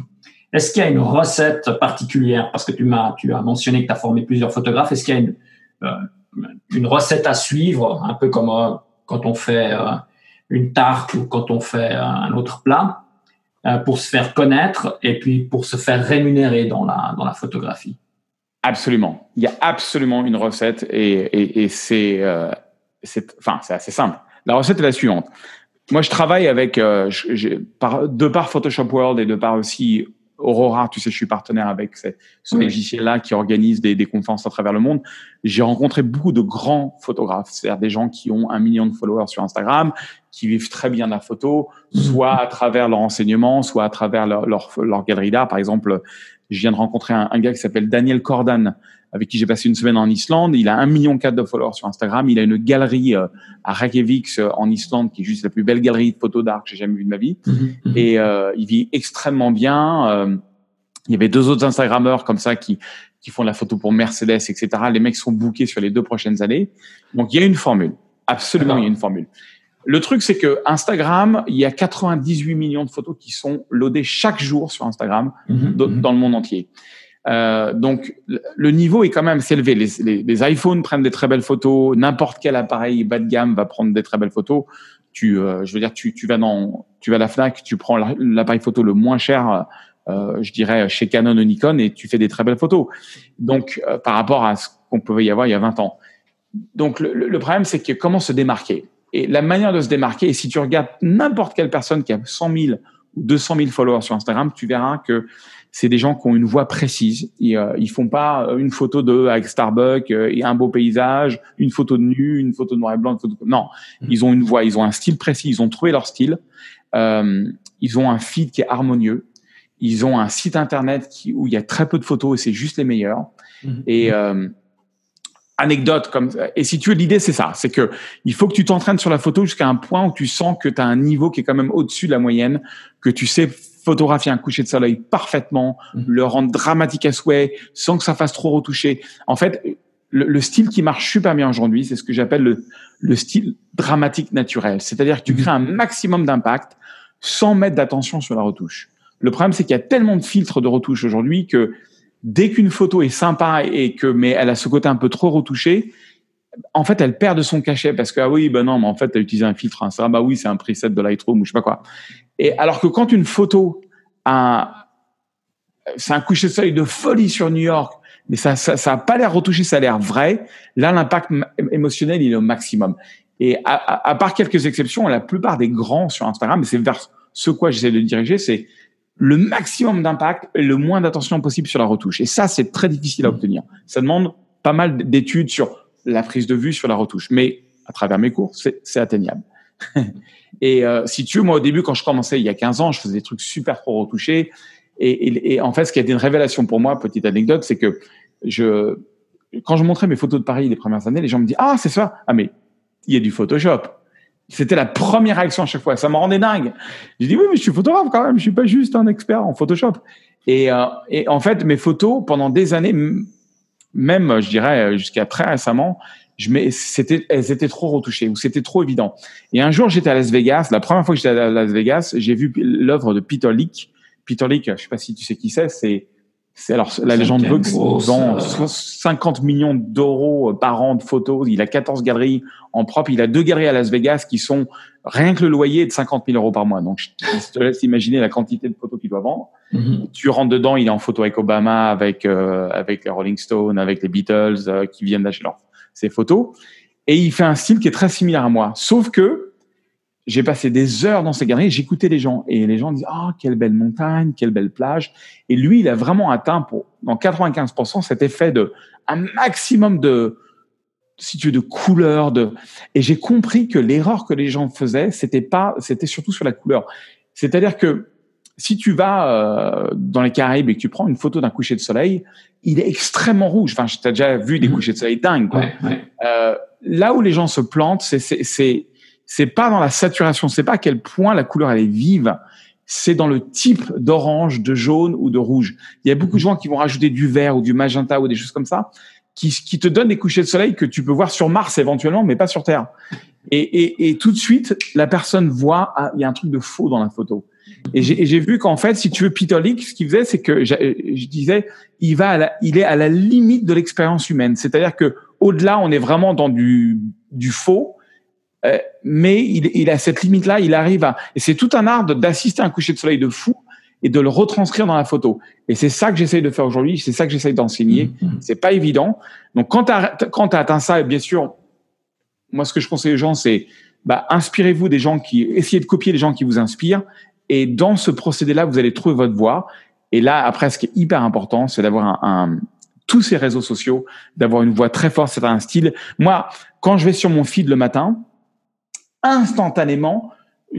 est-ce qu'il y a une recette particulière Parce que tu m'as, tu as mentionné que tu as formé plusieurs photographes. Est-ce qu'il y a une, euh, une recette à suivre, un peu comme euh, quand on fait une tarte ou quand on fait un autre plat, pour se faire connaître et puis pour se faire rémunérer dans la, dans la photographie? Absolument. Il y a absolument une recette et, et, c'est c'est, enfin, c'est assez simple. La recette est la suivante. Moi, je travaille avec, euh, de par Photoshop World et de par aussi Aurora, tu sais, je suis partenaire avec ce, ce oui. logiciel-là qui organise des, des, conférences à travers le monde. J'ai rencontré beaucoup de grands photographes, c'est-à-dire des gens qui ont un million de followers sur Instagram, qui vivent très bien la photo, soit à travers leur enseignement, soit à travers leur, leur, leur galerie d'art. Par exemple, je viens de rencontrer un, un gars qui s'appelle Daniel Cordan, avec qui j'ai passé une semaine en Islande. Il a un million quatre de followers sur Instagram. Il a une galerie euh, à Reykjavik euh, en Islande qui est juste la plus belle galerie de photos d'art que j'ai jamais vue de ma vie. Mm -hmm. Et euh, il vit extrêmement bien. Euh, il y avait deux autres Instagrammeurs comme ça qui qui font de la photo pour Mercedes, etc. Les mecs sont bookés sur les deux prochaines années. Donc il y a une formule. Absolument, il y a une formule. Le truc, c'est que Instagram, il y a 98 millions de photos qui sont loadées chaque jour sur Instagram mm -hmm. dans le monde entier. Euh, donc le niveau est quand même s'élevé. Les, les, les, iPhones prennent des très belles photos. N'importe quel appareil bas de gamme va prendre des très belles photos. Tu, euh, je veux dire, tu, tu vas dans, tu vas à la Fnac, tu prends l'appareil photo le moins cher, euh, je dirais chez Canon ou Nikon, et tu fais des très belles photos. Donc euh, par rapport à ce qu'on pouvait y avoir il y a 20 ans. Donc le, le problème, c'est que comment se démarquer? Et la manière de se démarquer, et si tu regardes n'importe quelle personne qui a 100 000 ou 200 000 followers sur Instagram, tu verras que c'est des gens qui ont une voix précise. Ils, euh, ils font pas une photo de avec Starbucks euh, et un beau paysage, une photo de nu, une photo de noir et blanc. Une photo Non, mmh. ils ont une voix, ils ont un style précis, ils ont trouvé leur style. Euh, ils ont un feed qui est harmonieux. Ils ont un site internet qui, où il y a très peu de photos et c'est juste les meilleurs. Mmh. Et euh, anecdote comme et si tu veux l'idée c'est ça c'est que il faut que tu t'entraînes sur la photo jusqu'à un point où tu sens que tu as un niveau qui est quand même au-dessus de la moyenne que tu sais photographier un coucher de soleil parfaitement, mmh. le rendre dramatique à souhait, sans que ça fasse trop retoucher. En fait, le, style qui marche super bien aujourd'hui, c'est ce que j'appelle le, le, style dramatique naturel. C'est-à-dire que tu mmh. crées un maximum d'impact sans mettre d'attention sur la retouche. Le problème, c'est qu'il y a tellement de filtres de retouche aujourd'hui que dès qu'une photo est sympa et que, mais elle a ce côté un peu trop retouché, en fait, elle perd de son cachet parce que, ah oui, ben non, mais en fait, tu as utilisé un filtre, ça, bah oui, c'est un preset de Lightroom ou je sais pas quoi. Et alors que quand une photo a, c'est un coucher de soleil de folie sur New York, mais ça, ça, ça a pas l'air retouché, ça a l'air vrai. Là, l'impact émotionnel, il est au maximum. Et à, à, part quelques exceptions, la plupart des grands sur Instagram, c'est vers ce quoi j'essaie de diriger, c'est le maximum d'impact et le moins d'attention possible sur la retouche. Et ça, c'est très difficile à obtenir. Ça demande pas mal d'études sur la prise de vue, sur la retouche. Mais à travers mes cours, c'est atteignable. Et euh, si tu veux, moi au début, quand je commençais il y a 15 ans, je faisais des trucs super trop retouchés. Et, en fait, ce qui a été une révélation pour moi, petite anecdote, c'est que je, quand je montrais mes photos de Paris les premières années, les gens me disaient ah c'est ça, ah mais il y a du Photoshop. C'était la première réaction à chaque fois. Ça me rendait dingue. Je dis oui, mais je suis photographe quand même. Je suis pas juste un expert en Photoshop. Euh, et en fait, mes photos pendant des années, même je dirais jusqu'à très récemment, je c'était, elles étaient trop retouchées ou c'était trop évident. Et un jour, j'étais à Las Vegas. La première fois que j'étais à Las Vegas, j'ai vu l'œuvre de Peter Leak. Peter Leak, je sais pas si tu sais qui c'est, c'est c'est alors la légende veut qu'il vend 50 millions d'euros par an de photos. Il a 14 galeries en propre. Il a deux galeries à Las Vegas qui sont rien que le loyer de 50 000 euros par mois. Donc je te laisse imaginer la quantité de photos qu'il doit vendre. Mm-hmm. Tu rentres dedans, il est en photo avec Obama, avec euh, avec les Rolling Stones, avec les Beatles euh, qui viennent d'acheter leur ses photos. Et il fait un style qui est très similaire à moi. Sauf que j'ai passé des heures dans ces galeries, j'écoutais les gens et les gens disent ah oh, quelle belle montagne, quelle belle plage. Et lui, il a vraiment atteint pour dans 95% cet effet de un maximum de si tu veux de couleurs de et j'ai compris que l'erreur que les gens faisaient, c'était pas c'était surtout sur la couleur. C'est-à-dire que si tu vas euh, dans les Caraïbes et que tu prends une photo d'un coucher de soleil, il est extrêmement rouge. Enfin, tu as déjà vu des mhm. couchers de soleil dingues. Quoi. Euh, là où les gens se plantent, c'est c'est pas dans la saturation, c'est pas à quel point la couleur elle est vive, c'est dans le type d'orange, de jaune ou de rouge. Il y a beaucoup de gens qui vont rajouter du vert ou du magenta ou des choses comme ça, qui, qui te donnent des couchers de soleil que tu peux voir sur Mars éventuellement, mais pas sur Terre. Et, et, et tout de suite, la personne voit, ah, il y a un truc de faux dans la photo. Et j'ai vu qu'en fait, si tu veux, Peter Leak, ce qu'il faisait, c'est que je, disais, il va, à la, il est à la limite de l'expérience humaine. C'est-à-dire que au-delà, on est vraiment dans du, du faux, euh, mais il, il a cette limite-là. Il arrive à, et c'est tout un art d'assister à un coucher de soleil de fou et de le retranscrire dans la photo. Et c'est ça que j'essaye de faire aujourd'hui. C'est ça que j'essaye d'enseigner. Mm-hmm. C'est pas évident. Donc quand tu quand as atteint ça, bien sûr, moi ce que je conseille aux gens, c'est bah, inspirez-vous des gens qui, essayez de copier les gens qui vous inspirent et dans ce procédé-là, vous allez trouver votre voie. Et là, après, ce qui est hyper important, c'est d'avoir un, tous ces réseaux sociaux, d'avoir une voix très forte, c'est un style. Moi, quand je vais sur mon feed le matin, instantanément,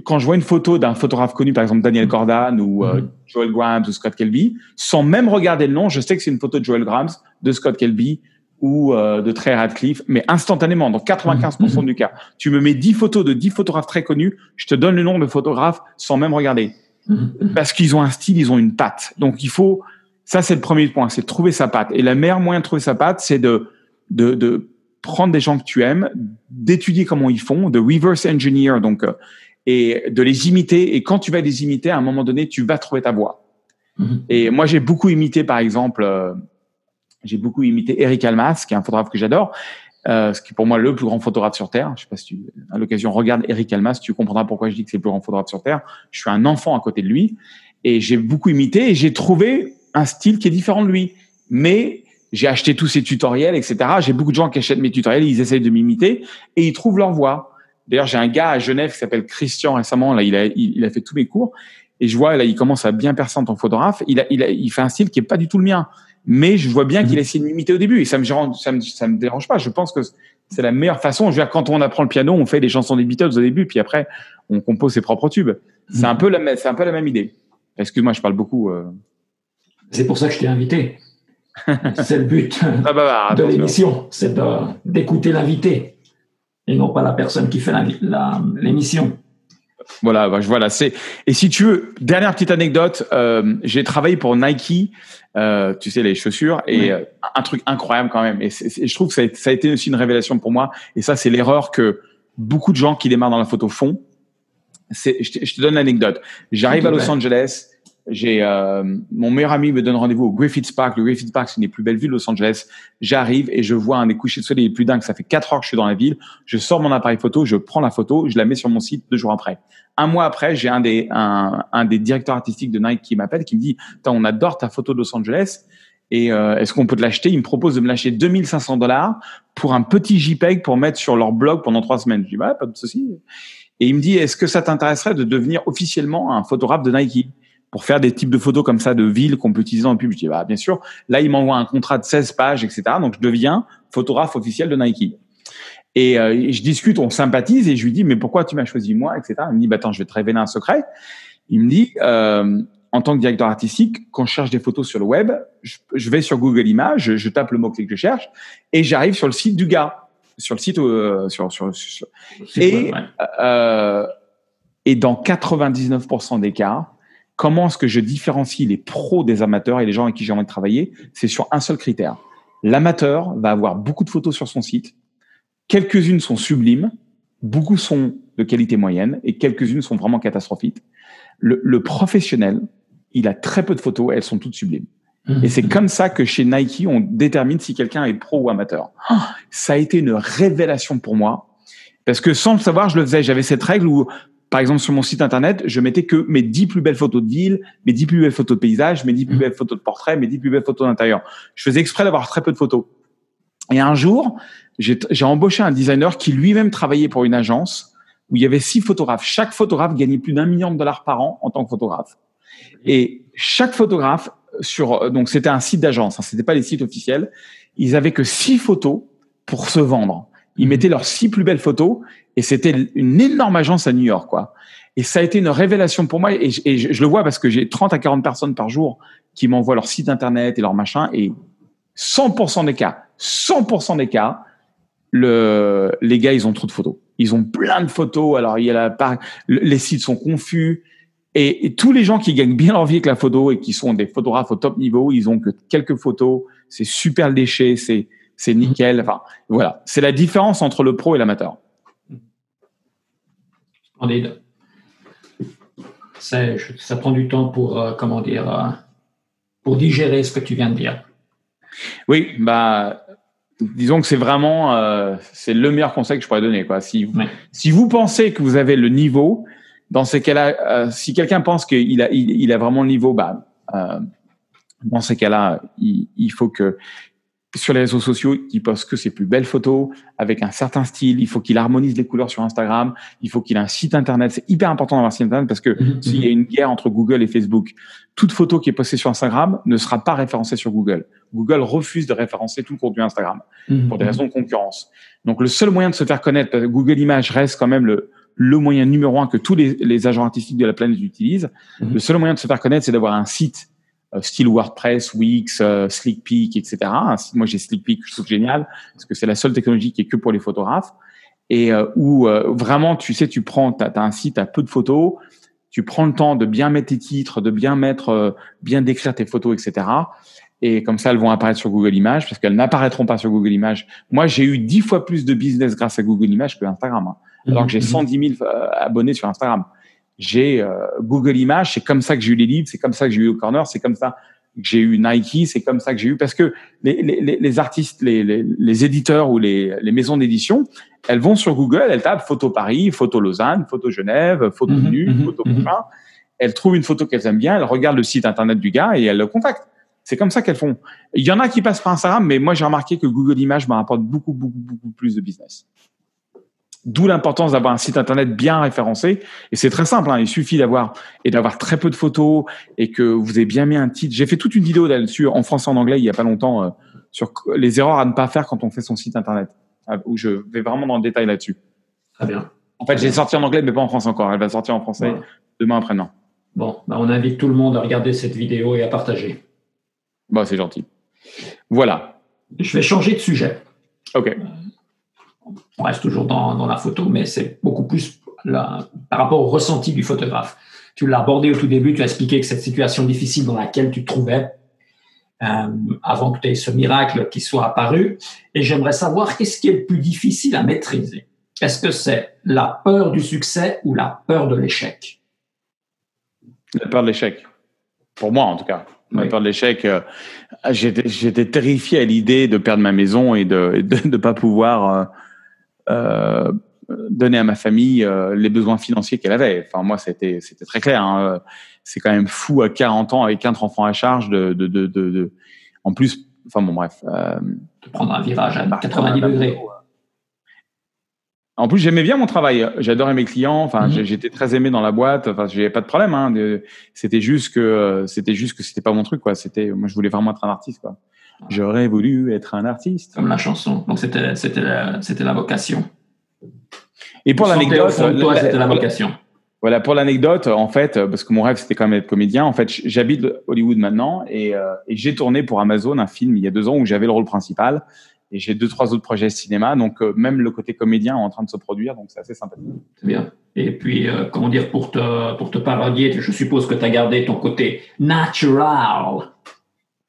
quand je vois une photo d'un photographe connu, par exemple Daniel Cordan ou euh, mm-hmm. Joel Graham ou Scott Kelby, sans même regarder le nom, je sais que c'est une photo de Joel Graham, de Scott Kelby ou euh, de Trey Radcliffe, mais instantanément, dans 95% mhm. du cas. Tu me mets 10 photos de 10 photographes très connus, je te donne le nom de photographe sans même regarder. Mhm. Parce qu'ils ont un style, ils ont une patte. Donc il faut, ça c'est le premier point, c'est trouver sa patte. Et le meilleur moyen de trouver sa patte, c'est de, de, de prendre des gens que tu aimes, d'étudier comment ils font, de reverse engineer, donc, euh, et de les imiter. Et quand tu vas les imiter, à un moment donné, tu vas trouver ta voix. Mhm. Et moi, j'ai beaucoup imité, par exemple, euh, j'ai beaucoup imité Eric Almas, qui est un photographe que j'adore, euh, ce qui est pour moi le plus grand photographe sur Terre. Je sais pas si tu, à l'occasion, regarde Eric Almas, tu comprendras pourquoi je dis que c'est le plus grand photographe sur Terre. Je suis un enfant à côté de lui et j'ai beaucoup imité et j'ai trouvé un style qui est différent de lui. Mais j'ai acheté tous ses tutoriels, etc. J'ai beaucoup de gens qui achètent mes tutoriels, ils essayent de m'imiter et ils trouvent leur voie. D'ailleurs, j'ai un gars à Genève qui s'appelle Christian récemment. Là, il a, il, a fait tous mes cours et je vois là, il commence à bien percer en tant que photographe. Il a, il a, il fait un style qui est pas du tout le mien, mais je vois bien qu'il a essayé de m'imiter au début et ça me, ça me, ça me dérange pas. Je pense que c'est la meilleure façon. Je veux dire, quand on apprend le piano, on fait des chansons des Beatles au début, puis après, on compose ses propres tubes. C'est un peu la, c'est un peu la même idée. Excuse-moi, je parle beaucoup. Euh. C'est pour ça que je t'ai invité. C'est le but ah bah, bah, de l'émission, c'est d'écouter l'invité et non pas la personne qui fait l'émission. Voilà, bah, voilà. C'est et si tu veux, dernière petite anecdote, euh, j'ai travaillé pour Nike, euh, tu sais les chaussures et euh, un truc incroyable quand même. Et, je trouve que ça a, ça a, été aussi une révélation pour moi. Et ça, c'est l'erreur que beaucoup de gens qui démarrent dans la photo font. C'est, je, te, je te donne l'anecdote. J'arrive à Los Angeles j'ai euh, mon meilleur ami me donne rendez-vous au Griffith Park. Le Griffith Park, c'est une des plus belles villes de Los Angeles. J'arrive et je vois un des couchers de soleil les plus dingues. Ça fait quatre heures que je suis dans la ville. Je sors mon appareil photo, je prends la photo, je la mets sur mon site deux jours après. Un mois après, j'ai un des un, un, des directeurs artistiques de Nike qui m'appelle, qui me dit "On adore ta photo de Los Angeles." Et euh, est-ce qu'on peut te l'acheter? Il me propose de me lâcher 2500 dollars pour un petit JPEG pour mettre sur leur blog pendant trois semaines. Je dis bah pas de souci. Et il me dit est-ce que ça t'intéresserait de devenir officiellement un photographe de Nike? Pour faire des types de photos comme ça de villes qu'on peut utiliser le pub. Je dis, bah, bien sûr. Là, il m'envoie un contrat de 16 pages, etc. Donc, je deviens photographe officiel de Nike. Et euh, je discute, on sympathise et je lui dis, mais pourquoi tu m'as choisi moi, etc. Il me dit, bah, attends, je vais te révéler un secret. Il me dit, euh, en tant que directeur artistique, quand je cherche des photos sur le web, je, vais sur Google Images, je, tape le mot-clé que je cherche et j'arrive sur le site du gars, sur le site, euh, sur, sur, sur, et, euh, et dans 99% des cas, Comment est-ce que je différencie les pros des amateurs et les gens avec qui j'ai envie de travailler? C'est sur un seul critère. L'amateur va avoir beaucoup de photos sur son site. Quelques-unes sont sublimes, beaucoup sont de qualité moyenne et quelques-unes sont vraiment catastrophiques. Le, professionnel, il a très peu de photos, elles sont toutes sublimes. Et c'est comme ça que chez Nike, on détermine si quelqu'un est pro ou amateur. ça a été une révélation pour moi. Parce que sans le savoir, je le faisais. J'avais cette règle où par exemple, sur mon site internet, je mettais que mes 10 plus belles photos de ville, mes 10 plus belles photos de paysage, mes 10 plus mmh. belles photos de portrait, mes 10 plus belles photos d'intérieur. Je faisais exprès d'avoir très peu de photos. Et un jour, j'ai embauché un designer qui lui-même travaillait pour une agence où il y avait six photographes. Chaque photographe gagnait plus d'un million de dollars par an en tant que photographe. Et chaque photographe sur donc c'était un site d'agence, hein, c'était pas les sites officiels. Ils avaient que six photos pour se vendre. Ils mettaient leurs six plus belles photos et c'était une énorme agence à New York, quoi. Et ça a été une révélation pour moi. Et, je, le vois parce que j'ai 30 à 40 personnes par jour qui m'envoient leur site internet et leur machin. Et 100% des cas, 100% des cas, le, les gars, ils ont trop de photos. Ils ont plein de photos. Alors, il y a la, les sites sont confus. Et, tous les gens qui gagnent bien leur vie avec la photo et qui sont des photographes au top niveau, ils ont que quelques photos. C'est super léché, c'est, c'est nickel. Enfin, voilà. C'est la différence entre le pro et l'amateur. Ça prend du temps pour, euh, comment dire, euh, pour digérer ce que tu viens de dire. Oui, bah, disons que c'est vraiment, euh, c'est le meilleur conseil que je pourrais donner. Quoi. Si, si vous pensez que vous avez le niveau, dans ces cas-là, si quelqu'un pense qu'il a, il, a vraiment le niveau, bah, dans ces cas-là, il, il, faut que sur les réseaux sociaux, il poste que ses plus belles photos avec un certain style. Il faut qu'il harmonise les couleurs sur Instagram. Il faut qu'il ait un site internet. C'est hyper important d'avoir un site internet parce que mhm, s'il y a mhm. une guerre entre Google et Facebook, toute photo qui est postée sur Instagram ne sera pas référencée sur Google. Google refuse de référencer tout le contenu Instagram mhm, pour des raisons de concurrence. Donc le seul moyen de se faire connaître, Google Images reste quand même le, le moyen numéro un que tous les, les agents artistiques de la planète utilisent. Le seul moyen de se faire connaître, c'est d'avoir un site style WordPress, Wix, euh, SlickPeak, etc. Moi, j'ai SlickPeak, je trouve génial parce que c'est la seule technologie qui est que pour les photographes et euh, où vraiment, tu sais, tu prends, tu as, un site à peu de photos, tu prends le temps de bien mettre tes titres, de bien mettre, bien décrire tes photos, etc. Et comme ça, elles vont apparaître sur Google Images parce qu'elles n'apparaîtront pas sur Google Images. Moi, j'ai eu dix fois plus de business grâce à Google Images que Instagram. Hein. alors que j'ai 110 mmh, 000 mmh. abonnés sur Instagram. J'ai euh, Google Images, c'est comme ça que j'ai eu les livres, c'est comme ça que j'ai eu au corner, c'est comme ça que j'ai eu Nike, c'est comme ça que j'ai eu parce que les, les, les artistes, les, les, les, éditeurs ou les, les maisons d'édition, elles vont sur Google, elles tapent photo Paris, photo Lausanne, photo Genève, photo Mhm, nu, mhm, photo machin. Elles trouvent une photo qu'elles aiment bien, elles regardent le site internet du gars et elles le contactent. C'est comme ça qu'elles font. Il y en a qui passent par Instagram, mais moi j'ai remarqué que Google Images me rapporte beaucoup, beaucoup, beaucoup plus de business. D'où l'importance d'avoir un site internet bien référencé. Et c'est très simple, hein, il suffit d'avoir et d'avoir très peu de photos et que vous ayez bien mis un titre. J'ai fait toute une vidéo là-dessus en français en anglais il y a pas longtemps euh, sur les erreurs à ne pas faire quand on fait son site internet, euh, où je vais vraiment dans le détail là-dessus. Très bien. En fait, j'ai sorti en anglais, mais pas en français encore. Elle va sortir en français Voilà. demain après-demain. Bon, bah, on invite tout le monde à regarder cette vidéo et à partager. Bon, c'est gentil. Voilà. Je vais changer de sujet. Ok. On reste toujours dans, dans la photo, mais c'est beaucoup plus la- par rapport au ressenti du photographe. Tu l'as abordé au tout début, tu as expliqué que cette situation difficile dans laquelle tu te trouvais, euh, avant que tu aies ce miracle qui soit apparu, et j'aimerais savoir qu'est-ce qui est le plus difficile à maîtriser? Est-ce que c'est la peur du succès ou la peur de l'échec? La peur de l'échec. Pour moi, en tout cas. La peur de l'échec. euh, J'étais terrifié à l'idée de perdre ma maison et de ne pas pouvoir euh, donner à ma famille euh, les besoins financiers qu'elle avait. Enfin, moi, c'était c'était très clair. hein. C'est quand même fou à 40 ans avec quatre enfants à charge de, de, de, de, de- en plus. Enfin bon, bref. euh, De prendre un virage à Bah, 90 degrés En plus, j'aimais bien mon travail. J'adorais mes clients. Enfin, Mhm. j'étais très aimé dans la boîte. Enfin, j'avais pas de problème. Hein. C'était juste que euh, c'était juste que c'était pas mon truc, quoi. C'était, moi, je voulais vraiment être un artiste, quoi. J'aurais voulu être un artiste. comme la chanson. Donc c'était c'était la, c'était la vocation. Et pour l'anecdote, c'était la vocation. voilà, pour l'anecdote, en fait, parce que mon rêve c'était quand même être comédien. En fait, j'habite Hollywood maintenant et, euh, et j'ai tourné pour Amazon un film il y a deux ans où j'avais le rôle principal. Et j'ai deux trois autres projets cinéma, donc euh, même le côté comédien est en train de se produire, donc c'est assez sympathique. C'est bien. Et puis, euh, comment dire, pour te, pour te parodier, je suppose que tu as gardé ton côté natural.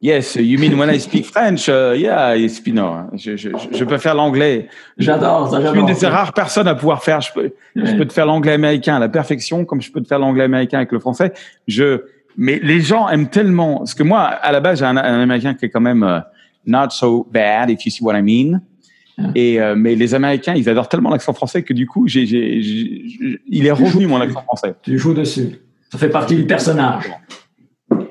Yes, you mean when I speak French? Uh, yeah, I speak, no, je, je, je- je peux faire l'anglais. J'adore ça, Je suis j'adore. une des rares personnes à pouvoir faire. Je peux, je peux te faire l'anglais américain à la perfection, comme je peux te faire l'anglais américain avec le français. Je, mais les gens aiment tellement, parce que moi, à la base, j'ai un, un américain qui est quand même euh, not so bad, if you see what I mean. Yeah. Et euh, mais les Américains, ils adorent tellement l'accent français que du coup, j'ai- il est revenu mon accent français. Tu joues dessus. Ça fait partie du personnage.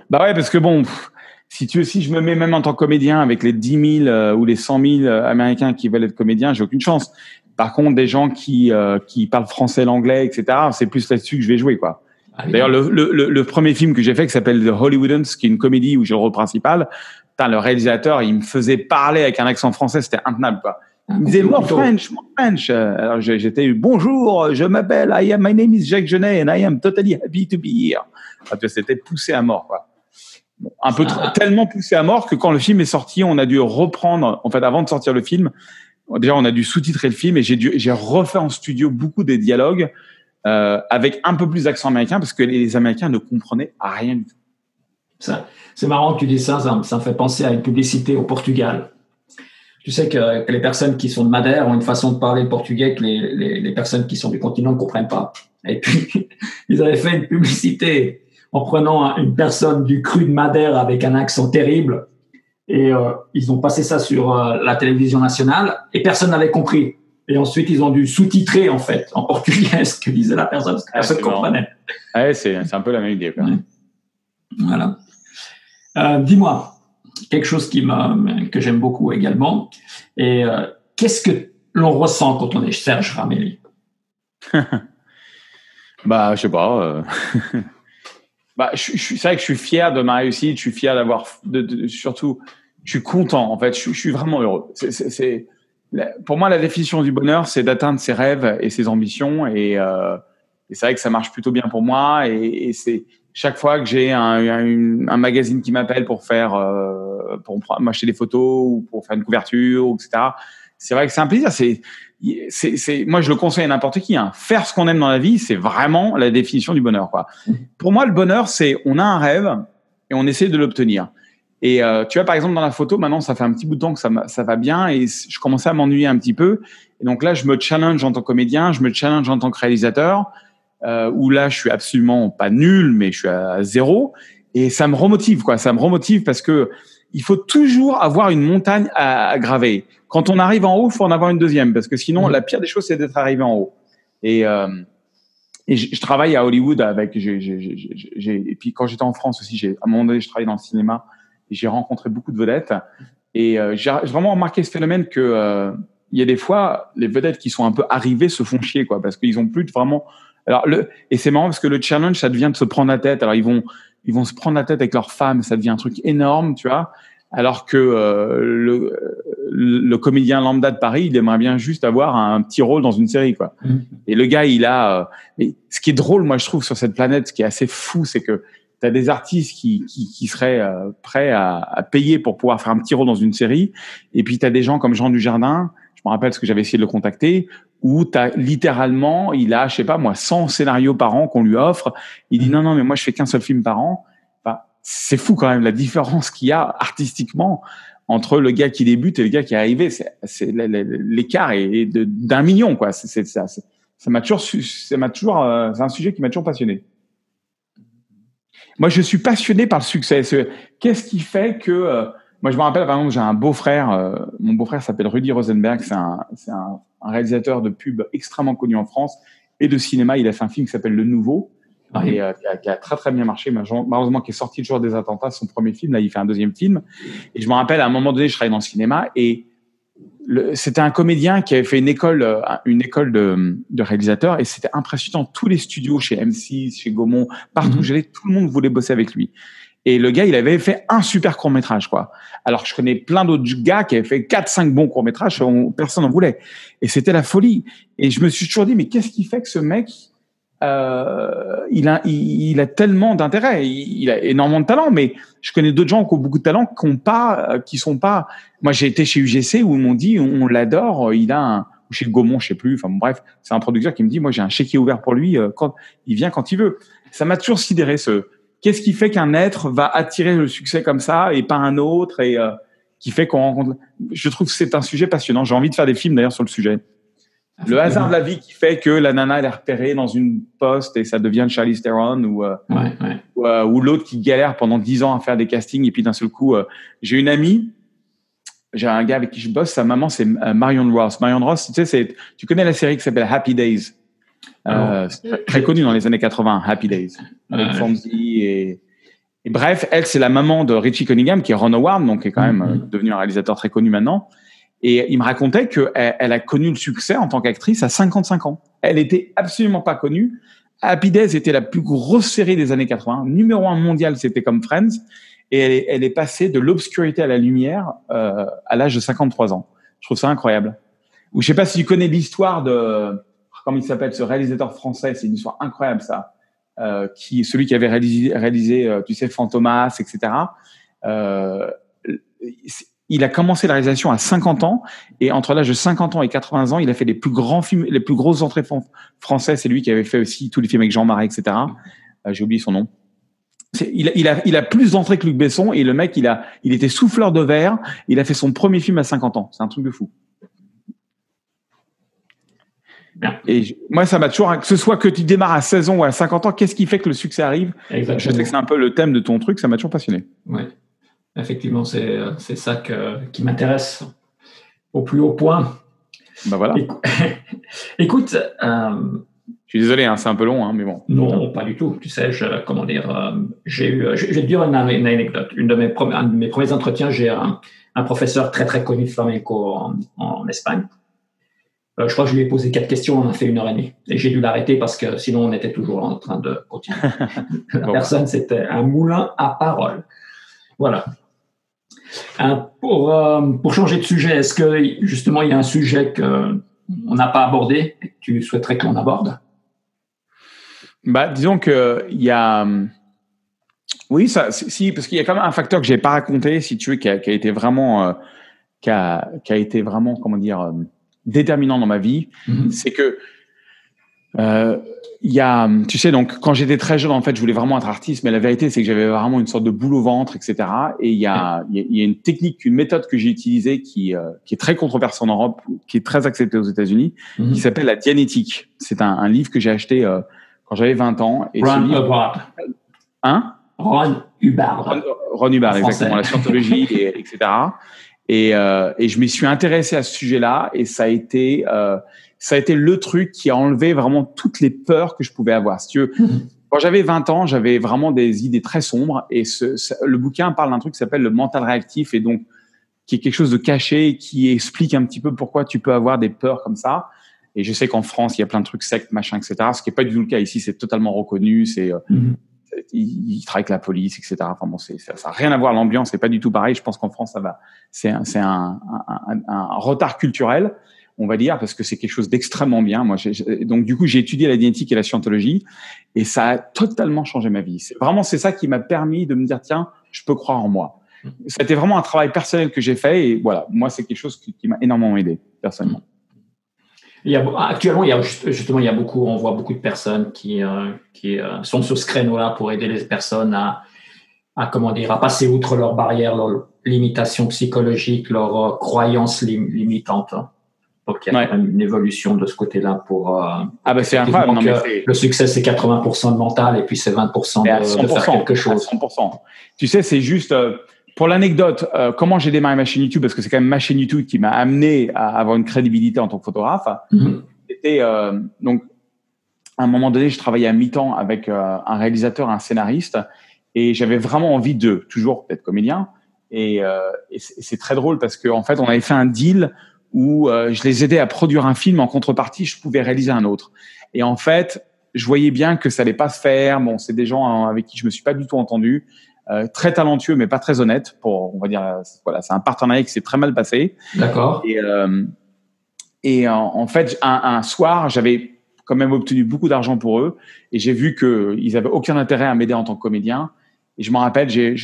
Bah ouais, parce que bon, pff, si tu si je me mets même en tant que comédien avec les 10 000 euh, ou les 100 000 euh, Américains qui veulent être comédiens, j'ai aucune chance. Par contre, des gens qui euh, qui parlent français, l'anglais, etc., c'est plus là-dessus que je vais jouer, quoi. D'ailleurs, le, le, le, premier film que j'ai fait, qui s'appelle The Hollywoodens, qui est une comédie où j'ai le rôle principal, putain, le réalisateur, il me faisait parler avec un accent français, c'était intenable, quoi. Il me disait more French, more French. Euh, Alors j'étais bonjour, je m'appelle, I am, my name is Jacques Genet and I am totally happy to be here. Ah, tu vois, C'était poussé à mort, quoi. Un peu trop- tellement poussé à mort que quand le film est sorti, on a dû reprendre, en fait, avant de sortir le film, déjà on a dû sous-titrer le film et j'ai dû, j'ai refait en studio beaucoup des dialogues euh, avec un peu plus d'accent américain parce que les Américains ne comprenaient rien du tout. Ça, C'est marrant que tu dis ça, ça, me- ça me fait penser à une publicité au Portugal. Tu sais que, que les personnes qui sont de Madère ont une façon de parler le portugais que les, les, les personnes qui sont du continent ne comprennent pas. Et puis, ils avaient fait une publicité en prenant une personne du cru de Madère avec un accent terrible. Et euh, ils ont passé ça sur euh, la télévision nationale et personne n'avait compris. Et ensuite, ils ont dû sous-titrer, en fait, en portugais ce que disait la personne, parce que Ah, personne marrant. comprenait. Ouais, c'est un peu la même idée. quoi. Ouais. Voilà. Euh, Dis-moi, quelque chose qui que j'aime beaucoup également, et qu'est-ce que l'on ressent quand on est Serge Ramelli Bah, je sais pas. bah, je, je c'est vrai que je suis fier de ma réussite. Je suis fier d'avoir, de, de- surtout, je suis content. En fait, je, suis- vraiment heureux. C'est, c'est, c'est- pour moi, la définition du bonheur, c'est d'atteindre ses rêves et ses ambitions. Et, euh, et c'est vrai que ça marche plutôt bien pour moi. Et, et c'est chaque fois que j'ai un, un, un magazine qui m'appelle pour faire, euh, pour m'acheter des photos ou pour faire une couverture, etc. C'est vrai que c'est un plaisir. C'est c'est, c'est, moi, je le conseille à n'importe qui. Hein. Faire ce qu'on aime dans la vie, c'est vraiment la définition du bonheur. Quoi. Pour moi, le bonheur, c'est on a un rêve et on essaie de l'obtenir. Et euh, tu vois, par exemple, dans la photo, maintenant, ça fait un petit bout de temps que ça, ça va bien et je commençais à m'ennuyer un petit peu. Et donc là, je me challenge en tant que comédien, je me challenge en tant que réalisateur. euh, où là, je suis absolument pas nul, mais je suis à zéro. Et ça me remotive, quoi. Ça me remotive parce que il faut toujours avoir une montagne à, graver. Quand on arrive en haut, il faut en avoir une deuxième, parce que sinon, mmh. la pire des choses, c'est d'être arrivé en haut. Et, euh, et je, travaille à Hollywood avec. J'ai, et puis quand j'étais en France aussi, j'ai à un moment donné, je travaillais dans le cinéma et j'ai rencontré beaucoup de vedettes. Et euh, j'ai vraiment remarqué ce phénomène que euh, il y a des fois les vedettes qui sont un peu arrivées se font chier, quoi, parce qu'ils ont plus de vraiment. Alors le et c'est marrant parce que le challenge, ça devient de se prendre la tête. Alors ils vont ils vont se prendre la tête avec leur femme, ça devient un truc énorme, tu vois. Alors que euh, le, le, comédien lambda de Paris, il aimerait bien juste avoir un petit rôle dans une série, quoi. Mm. Et le gars, il a. Euh, mais ce qui est drôle, moi, je trouve sur cette planète, ce qui est assez fou, c'est que tu as des artistes qui, qui, qui seraient euh, prêts à, à, payer pour pouvoir faire un petit rôle dans une série, et puis tu as des gens comme Jean Dujardin. Je me rappelle ce que j'avais essayé de le contacter, où as littéralement, il a, je sais pas moi, 100 scénarios par an qu'on lui offre. Il dit mm. non, non, mais moi je fais qu'un seul film par an. Enfin, c'est fou quand même la différence qu'il y a artistiquement entre le gars qui débute et le gars qui est arrivé. C'est l'écart est d'un million quoi. C'est ça. Ça m'a toujours, ça m'a toujours, euh, c'est un sujet qui m'a toujours passionné. Moi, je suis passionné par le succès. Qu'est-ce qui fait que euh, moi, je me rappelle, par exemple, j'ai un beau-frère. Euh, mon beau-frère s'appelle Rudy Rosenberg. C'est un, un, un, réalisateur de pub extrêmement connu en France et de cinéma. Il a fait un film qui s'appelle Le Nouveau et euh, qui, a, qui, a, très très bien marché. Malheureusement, qui est sorti le jour des attentats, son premier film. Là, il fait un deuxième film. Et je me rappelle, à un moment donné, je travaillais dans le cinéma et c'était un comédien qui avait fait une école, euh, une école de, de réalisateur et c'était impressionnant. Tous les studios chez M6, chez Gaumont, partout où mhm. j'allais, tout le monde voulait bosser avec lui. Et le gars, il avait fait un super court métrage, quoi. Alors je connais plein d'autres gars qui avaient fait quatre, cinq bons courts métrages, personne n'en voulait. Et c'était la folie. Et je me suis toujours dit, mais qu'est-ce qui fait que ce mec, euh, il, a, il, a tellement d'intérêt, il, a énormément de talent, mais je connais d'autres gens qui ont beaucoup de talent, qui ont pas, euh, qui sont pas. Moi, j'ai été chez UGC où ils m'ont dit, on, l'adore, il a un, chez Gaumont, je sais plus. Enfin bref, c'est un producteur qui me dit, moi j'ai un chéquier ouvert pour lui, euh, quand il vient quand il veut. Ça m'a toujours sidéré ce Qu'est-ce qui fait qu'un être va attirer le succès comme ça et pas un autre et euh, qui fait qu'on rencontre Je trouve que c'est un sujet passionnant. J'ai envie de faire des films d'ailleurs sur le sujet. Ah, le hasard de la vie qui fait que la nana elle est repérée dans une poste et ça devient Charlie Theron ou euh, euh, ou, l'autre qui galère pendant dix ans à faire des castings et puis d'un seul coup j'ai une amie j'ai un gars avec qui je bosse sa maman c'est Marion Ross Marion Ross tu sais c'est tu connais la série qui s'appelle Happy Days? Euh, très connu dans les années 80, Happy Days, avec Fonzie et, et, bref, elle c'est la maman de Richie Cunningham qui est Ron Howard, donc qui est quand même euh, devenu un réalisateur très connu maintenant. Et il me racontait qu'elle elle a connu le succès en tant qu'actrice à 55 ans. Elle était absolument pas connue. Happy Days était la plus grosse série des années 80. Numéro un mondial, c'était comme Friends. Et elle est, elle est passée de l'obscurité à la lumière euh, à l'âge de 53 ans. Je trouve ça incroyable. Ou je sais pas si tu connais l'histoire de comme il s'appelle, ce réalisateur français, c'est une histoire incroyable ça, euh, qui celui qui avait réalisé, réalisé euh, tu sais, Fantomas, etc. Euh, il a commencé la réalisation à 50 ans et entre l'âge de 50 ans et 80 ans, il a fait les plus grands films, les plus grosses entrées françaises. C'est lui qui avait fait aussi tous les films avec Jean Marais, etc. Euh, J'ai oublié son nom. Il a, il, a, il a plus d'entrées que Luc Besson et le mec, il a, il était souffleur de verre. Il a fait son premier film à 50 ans. C'est un truc de fou. Et moi, ça m'a toujours, que ce soit que tu démarres à 16 ans ou à 50 ans, qu'est-ce qui fait que le succès arrive? Je sais que c'est un peu le thème de ton truc, ça m'a toujours passionné. Oui, effectivement, c'est, c'est ça que, qui m'intéresse au plus haut point. Ben voilà. Écoute. Euh, je suis désolé, hein, c'est un peu long, hein, mais bon. Non, pas du tout. Tu sais, je, comment dire, euh, j'ai eu, je, vais te dire une, anecdote. Une de mes premiers, un de mes premiers entretiens, j'ai un, un, professeur très très connu de flamenco en, en Espagne euh, je crois que je lui ai posé quatre questions, on a fait une heure et demie. Et j'ai dû l'arrêter parce que sinon on était toujours en train de continuer. La personne, c'était un moulin à parole. Voilà. Euh, pour, euh, pour changer de sujet, est-ce que justement il y a un sujet qu'on n'a pas abordé et que tu souhaiterais qu'on aborde? Bah, Disons qu'il y a. Oui, ça, si, parce qu'il y a quand même un facteur que j'ai pas raconté, si tu veux, qui a, qui a été vraiment. qui, a, qui a été vraiment, comment dire déterminant dans ma vie, mhm. c'est que euh, il y a, tu sais, donc quand j'étais très jeune, en fait, je voulais vraiment être artiste, mais la vérité, c'est que j'avais vraiment une sorte de boule au ventre, etc. Et il y a, il y a une technique, une méthode que j'ai utilisée qui, euh, qui est très controversée en Europe, qui est très acceptée aux États-Unis, mhm. qui s'appelle la dianétique. C'est un, un, livre que j'ai acheté euh, quand j'avais 20 ans. Et Ron Hubbard. Hein? Ron Hubbard. Ron, Ron Hubbard, exactement, la scientologie, et, etc. Et, euh, et je m'y suis intéressé à ce sujet-là et ça a été euh, ça a été le truc qui a enlevé vraiment toutes les peurs que je pouvais avoir. Si tu veux, quand j'avais 20 ans, j'avais vraiment des idées très sombres et ce, le bouquin parle d'un truc qui s'appelle le mental réactif et donc qui est quelque chose de caché qui explique un petit peu pourquoi tu peux avoir des peurs comme ça. Et je sais qu'en France, il y a plein de trucs sectes, machin, etc. Ce qui est pas du tout le cas ici. C'est totalement reconnu. C'est euh, il, travaille avec la police, etc. Enfin bon, c'est ça, n'a rien à voir. L'ambiance c'est pas du tout pareil. Je pense qu'en France, ça va. C'est un, un, un, un, retard culturel on va dire, parce que c'est quelque chose d'extrêmement bien. Moi, donc du coup, j'ai étudié la génétique et la scientologie, et ça a totalement changé ma vie. C'est vraiment c'est ça qui m'a permis de me dire tiens, je peux croire en moi. C'était vraiment un travail personnel que j'ai fait, et voilà, moi, c'est quelque chose qui, m'a énormément aidé personnellement. Il y a, actuellement, il y a justement, il y a beaucoup, on voit beaucoup de personnes qui, euh, qui euh, sont sur ce créneau-là pour aider les personnes à, à comment dire, à passer outre leurs barrières, leurs limitations psychologiques, leurs euh, croyances limitantes. Donc il y a une évolution de ce côté-là pour. Euh, ah bah c'est incroyable. le succès c'est 80% de mental et puis c'est 20% de, faire quelque chose. 100%. Tu sais, c'est juste euh, pour l'anecdote. Euh, comment j'ai démarré ma chaîne YouTube parce que c'est quand même ma chaîne YouTube qui m'a amené à avoir une crédibilité en tant que photographe. Mm-hmm. C'était donc à un moment donné, je travaillais à mi-temps avec un réalisateur, un scénariste, et j'avais vraiment envie de toujours être comédien. Et, et c'est très drôle parce qu'en en fait, on avait fait un deal où euh, je les aidais à produire un film en contrepartie, je pouvais réaliser un autre. Et en fait, je voyais bien que ça allait pas se faire. Bon, c'est des gens hein, avec qui je me suis pas du tout entendu, euh, très talentueux mais pas très honnête. Pour on va dire, voilà, c'est un partenariat qui s'est très mal passé. D'accord. Et, euh, et en, fait, un, un soir, j'avais quand même obtenu beaucoup d'argent pour eux et j'ai vu que ils avaient aucun intérêt à m'aider en tant que comédien. Et je me rappelle, j'ai,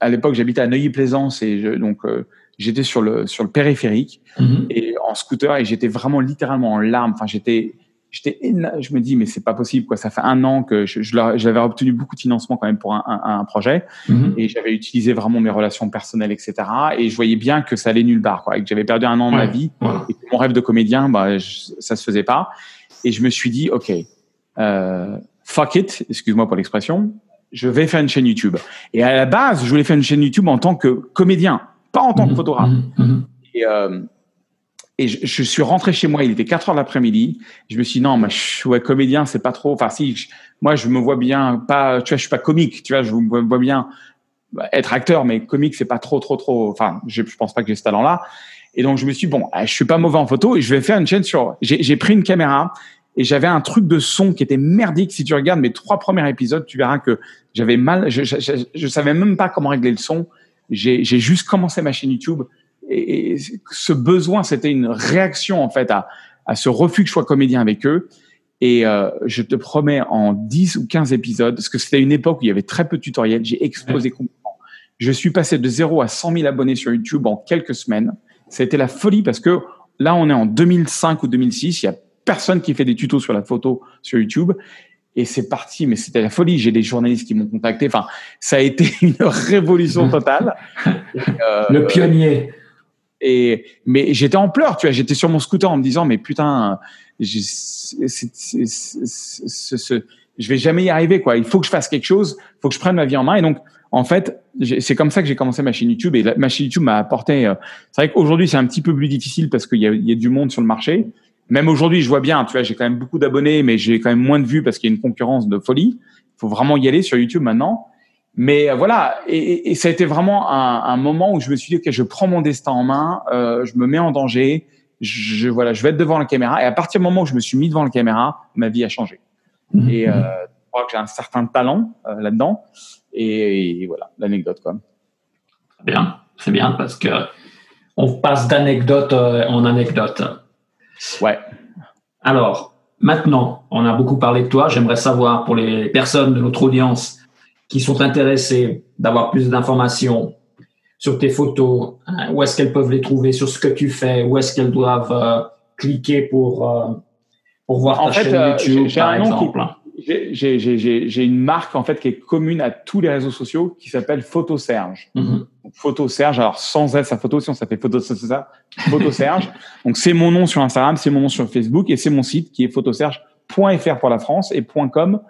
à l'époque, j'habitais à Neuilly-Plaisance et je, donc euh, j'étais sur le sur le périphérique mhm. et en scooter et j'étais vraiment littéralement en larmes. Enfin, j'étais j'étais je me dis mais c'est pas possible quoi. Ça fait un an que je, j'avais obtenu beaucoup de financement quand même pour un, un, un projet mhm. et j'avais utilisé vraiment mes relations personnelles etc. Et je voyais bien que ça allait nulle part quoi. Et que j'avais perdu un an de ma vie et que mon rêve de comédien bah ça se faisait pas. Et je me suis dit ok euh, fuck it, excuse-moi pour l'expression. Je vais faire une chaîne YouTube. Et à la base, je voulais faire une chaîne YouTube en tant que comédien pas en tant que mhm. photographe. Mhm. Mhm. Et, euh, et je, suis rentré chez moi, il était 4 heures l'après-midi. Je me suis dit, non, mais je suis comédien, c'est pas trop. Enfin, si, moi, je me vois bien, pas, tu vois, je suis pas comique, tu vois, je me vois bien être acteur, mais comique, c'est pas trop, trop, trop. Enfin, je, je pense pas que j'ai ce talent-là. Et donc, je me suis dit, bon, je suis pas mauvais en photo et je vais faire une chaîne sur. J'ai pris une caméra et j'avais un truc de son qui était merdique. Si tu regardes mes trois premiers épisodes, tu verras que j'avais mal. Je, je, je, je, savais même pas comment régler le son j'ai juste commencé ma chaîne YouTube et, ce besoin, c'était une réaction en fait à, à ce refus que je sois comédien avec eux. Et euh, je te promets, en 10 ou 15 épisodes, parce que c'était une époque où il y avait très peu de tutoriels, j'ai explosé complètement. Je suis passé de 0 à 100 000 abonnés sur YouTube en quelques semaines. Ça a été la folie parce que là, on est en 2005 ou 2006, il y a personne qui fait des tutos sur la photo sur YouTube et c'est parti, mais c'était la folie. J'ai des journalistes qui m'ont contacté. Enfin, ça a été une révolution totale. euh, le pionnier. Et mais j'étais en pleurs, tu vois. J'étais sur mon scooter en me disant, mais putain, je, vais jamais y arriver, quoi. Il faut que je fasse quelque chose. Faut que je prenne ma vie en main. Et donc, en fait, c'est comme ça que j'ai commencé ma chaîne YouTube. Et ma chaîne YouTube m'a apporté. Euh, c'est vrai qu'aujourd'hui, c'est un petit peu plus difficile parce qu'il y, y a, du monde sur le marché même aujourd'hui, je vois bien, tu vois, j'ai quand même beaucoup d'abonnés, mais j'ai quand même moins de vues parce qu'il y a une concurrence de folie. Il faut vraiment y aller sur YouTube maintenant. Mais euh, voilà, et, et, ça a été vraiment un, un, moment où je me suis dit, ok, je prends mon destin en main, euh, je me mets en danger, je, voilà, je vais être devant la caméra. Et à partir du moment où je me suis mis devant la caméra, ma vie a changé. Mmh. Et euh, je crois que j'ai un certain talent euh, là-dedans. Et, et, voilà, l'anecdote, quoi. Bien, c'est bien parce que on passe d'anecdote euh, en anecdote. Ouais. Alors, maintenant, on a beaucoup parlé de toi. J'aimerais savoir pour les personnes de notre audience qui sont intéressées d'avoir plus d'informations sur tes photos, hein, où est-ce qu'elles peuvent les trouver, sur ce que tu fais, où est-ce qu'elles doivent euh, cliquer pour, euh, pour voir ta chaîne euh, YouTube, par exemple. J'ai une marque en fait qui est commune à tous les réseaux sociaux qui s'appelle Photo Serge. Photo Serge, alors sans S sa photo, sinon ça fait Photo, ça, Photo Serge. Donc c'est mon nom sur Instagram, c'est mon nom sur Facebook et c'est mon site qui est photoserge.fr. .fr pour la France et .com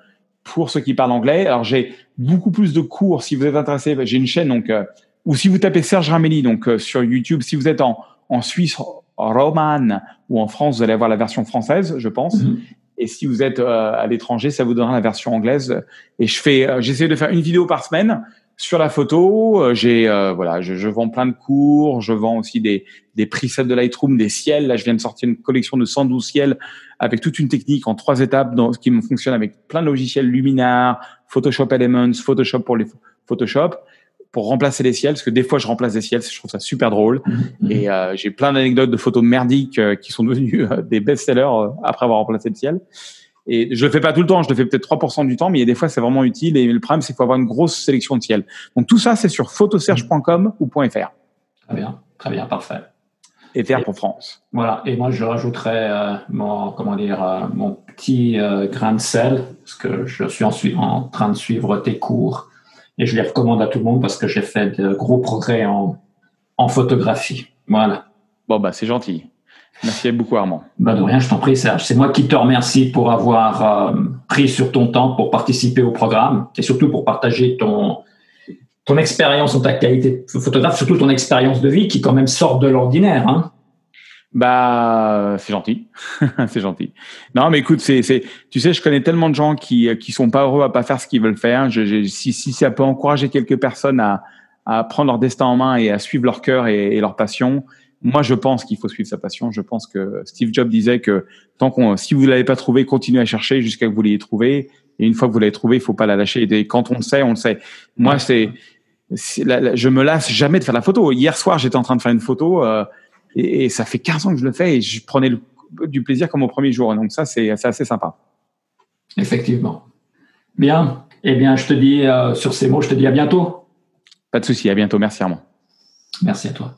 pour ceux qui parlent anglais. Alors j'ai beaucoup plus de cours si vous êtes intéressé. J'ai une chaîne donc euh, ou si vous tapez Serge Ramelli donc euh, sur YouTube. Si vous êtes en, en Suisse romane ou en France, vous allez avoir la version française, je pense. Mhm. Et si vous êtes euh, à l'étranger, ça vous donnera la version anglaise. Et je fais, j'essaie de faire une vidéo par semaine sur la photo. J'ai voilà, je, je, vends plein de cours. Je vends aussi des des presets de Lightroom, des ciels. Là, je viens de sortir une collection de 112 ciels avec toute une technique en trois étapes dans, qui me fonctionne avec plein de logiciels Luminar, Photoshop Elements, Photoshop pour les Photoshop pour remplacer les ciels, parce que des fois je remplace des ciels, je trouve ça super drôle. Mhm. Et euh, j'ai plein d'anecdotes de photos merdiques euh, qui sont devenues euh, des best-sellers après avoir remplacé le ciel. Et je le fais pas tout le temps, je le fais peut-être 3% du temps, mais il y a des fois c'est vraiment utile. Et le problème c'est qu'il faut avoir une grosse sélection de ciels. Donc tout ça c'est sur photoserge.com ou .fr. Très bien, très bien, parfait et faire pour France. Voilà. Et moi, je rajouterais euh, mon, comment dire, euh, mon petit euh, grain de sel, parce que je suis en, en, train de suivre tes cours et je les recommande à tout le monde parce que j'ai fait de gros progrès en, en photographie. Voilà. Bon, bah, c'est gentil. Merci beaucoup, Armand. Bah, de rien, je t'en prie, Serge. C'est moi qui te remercie pour avoir pris sur ton temps pour participer au programme et surtout pour partager ton, ton expérience en ta qualité de photographe, surtout ton expérience de vie qui quand même sort de l'ordinaire. Hein. Bah, c'est gentil, c'est gentil. Non, mais écoute, c'est, c'est, tu sais, je connais tellement de gens qui qui sont pas heureux à pas faire ce qu'ils veulent faire. Je, si, si ça peut encourager quelques personnes à à prendre leur destin en main et à suivre leur cœur et, leur passion, moi, je pense qu'il faut suivre sa passion. Je pense que Steve Jobs disait que tant qu'on, si vous l'avez pas trouvé, continuez à chercher jusqu'à que vous l'ayez trouvé. Et une fois que vous l'avez trouvé, il faut pas la lâcher. Et quand on le sait, on le sait. Moi, c'est je me lasse jamais de faire la photo. Hier soir, j'étais en train de faire une photo euh, et, ça fait 15 ans que je le fais et je prenais du plaisir comme au premier jour. Donc ça, c'est assez sympa. Effectivement. Bien. Eh bien, je te dis, euh, sur ces mots, je te dis à bientôt. Pas de souci. À bientôt. Merci Armand. Merci à toi.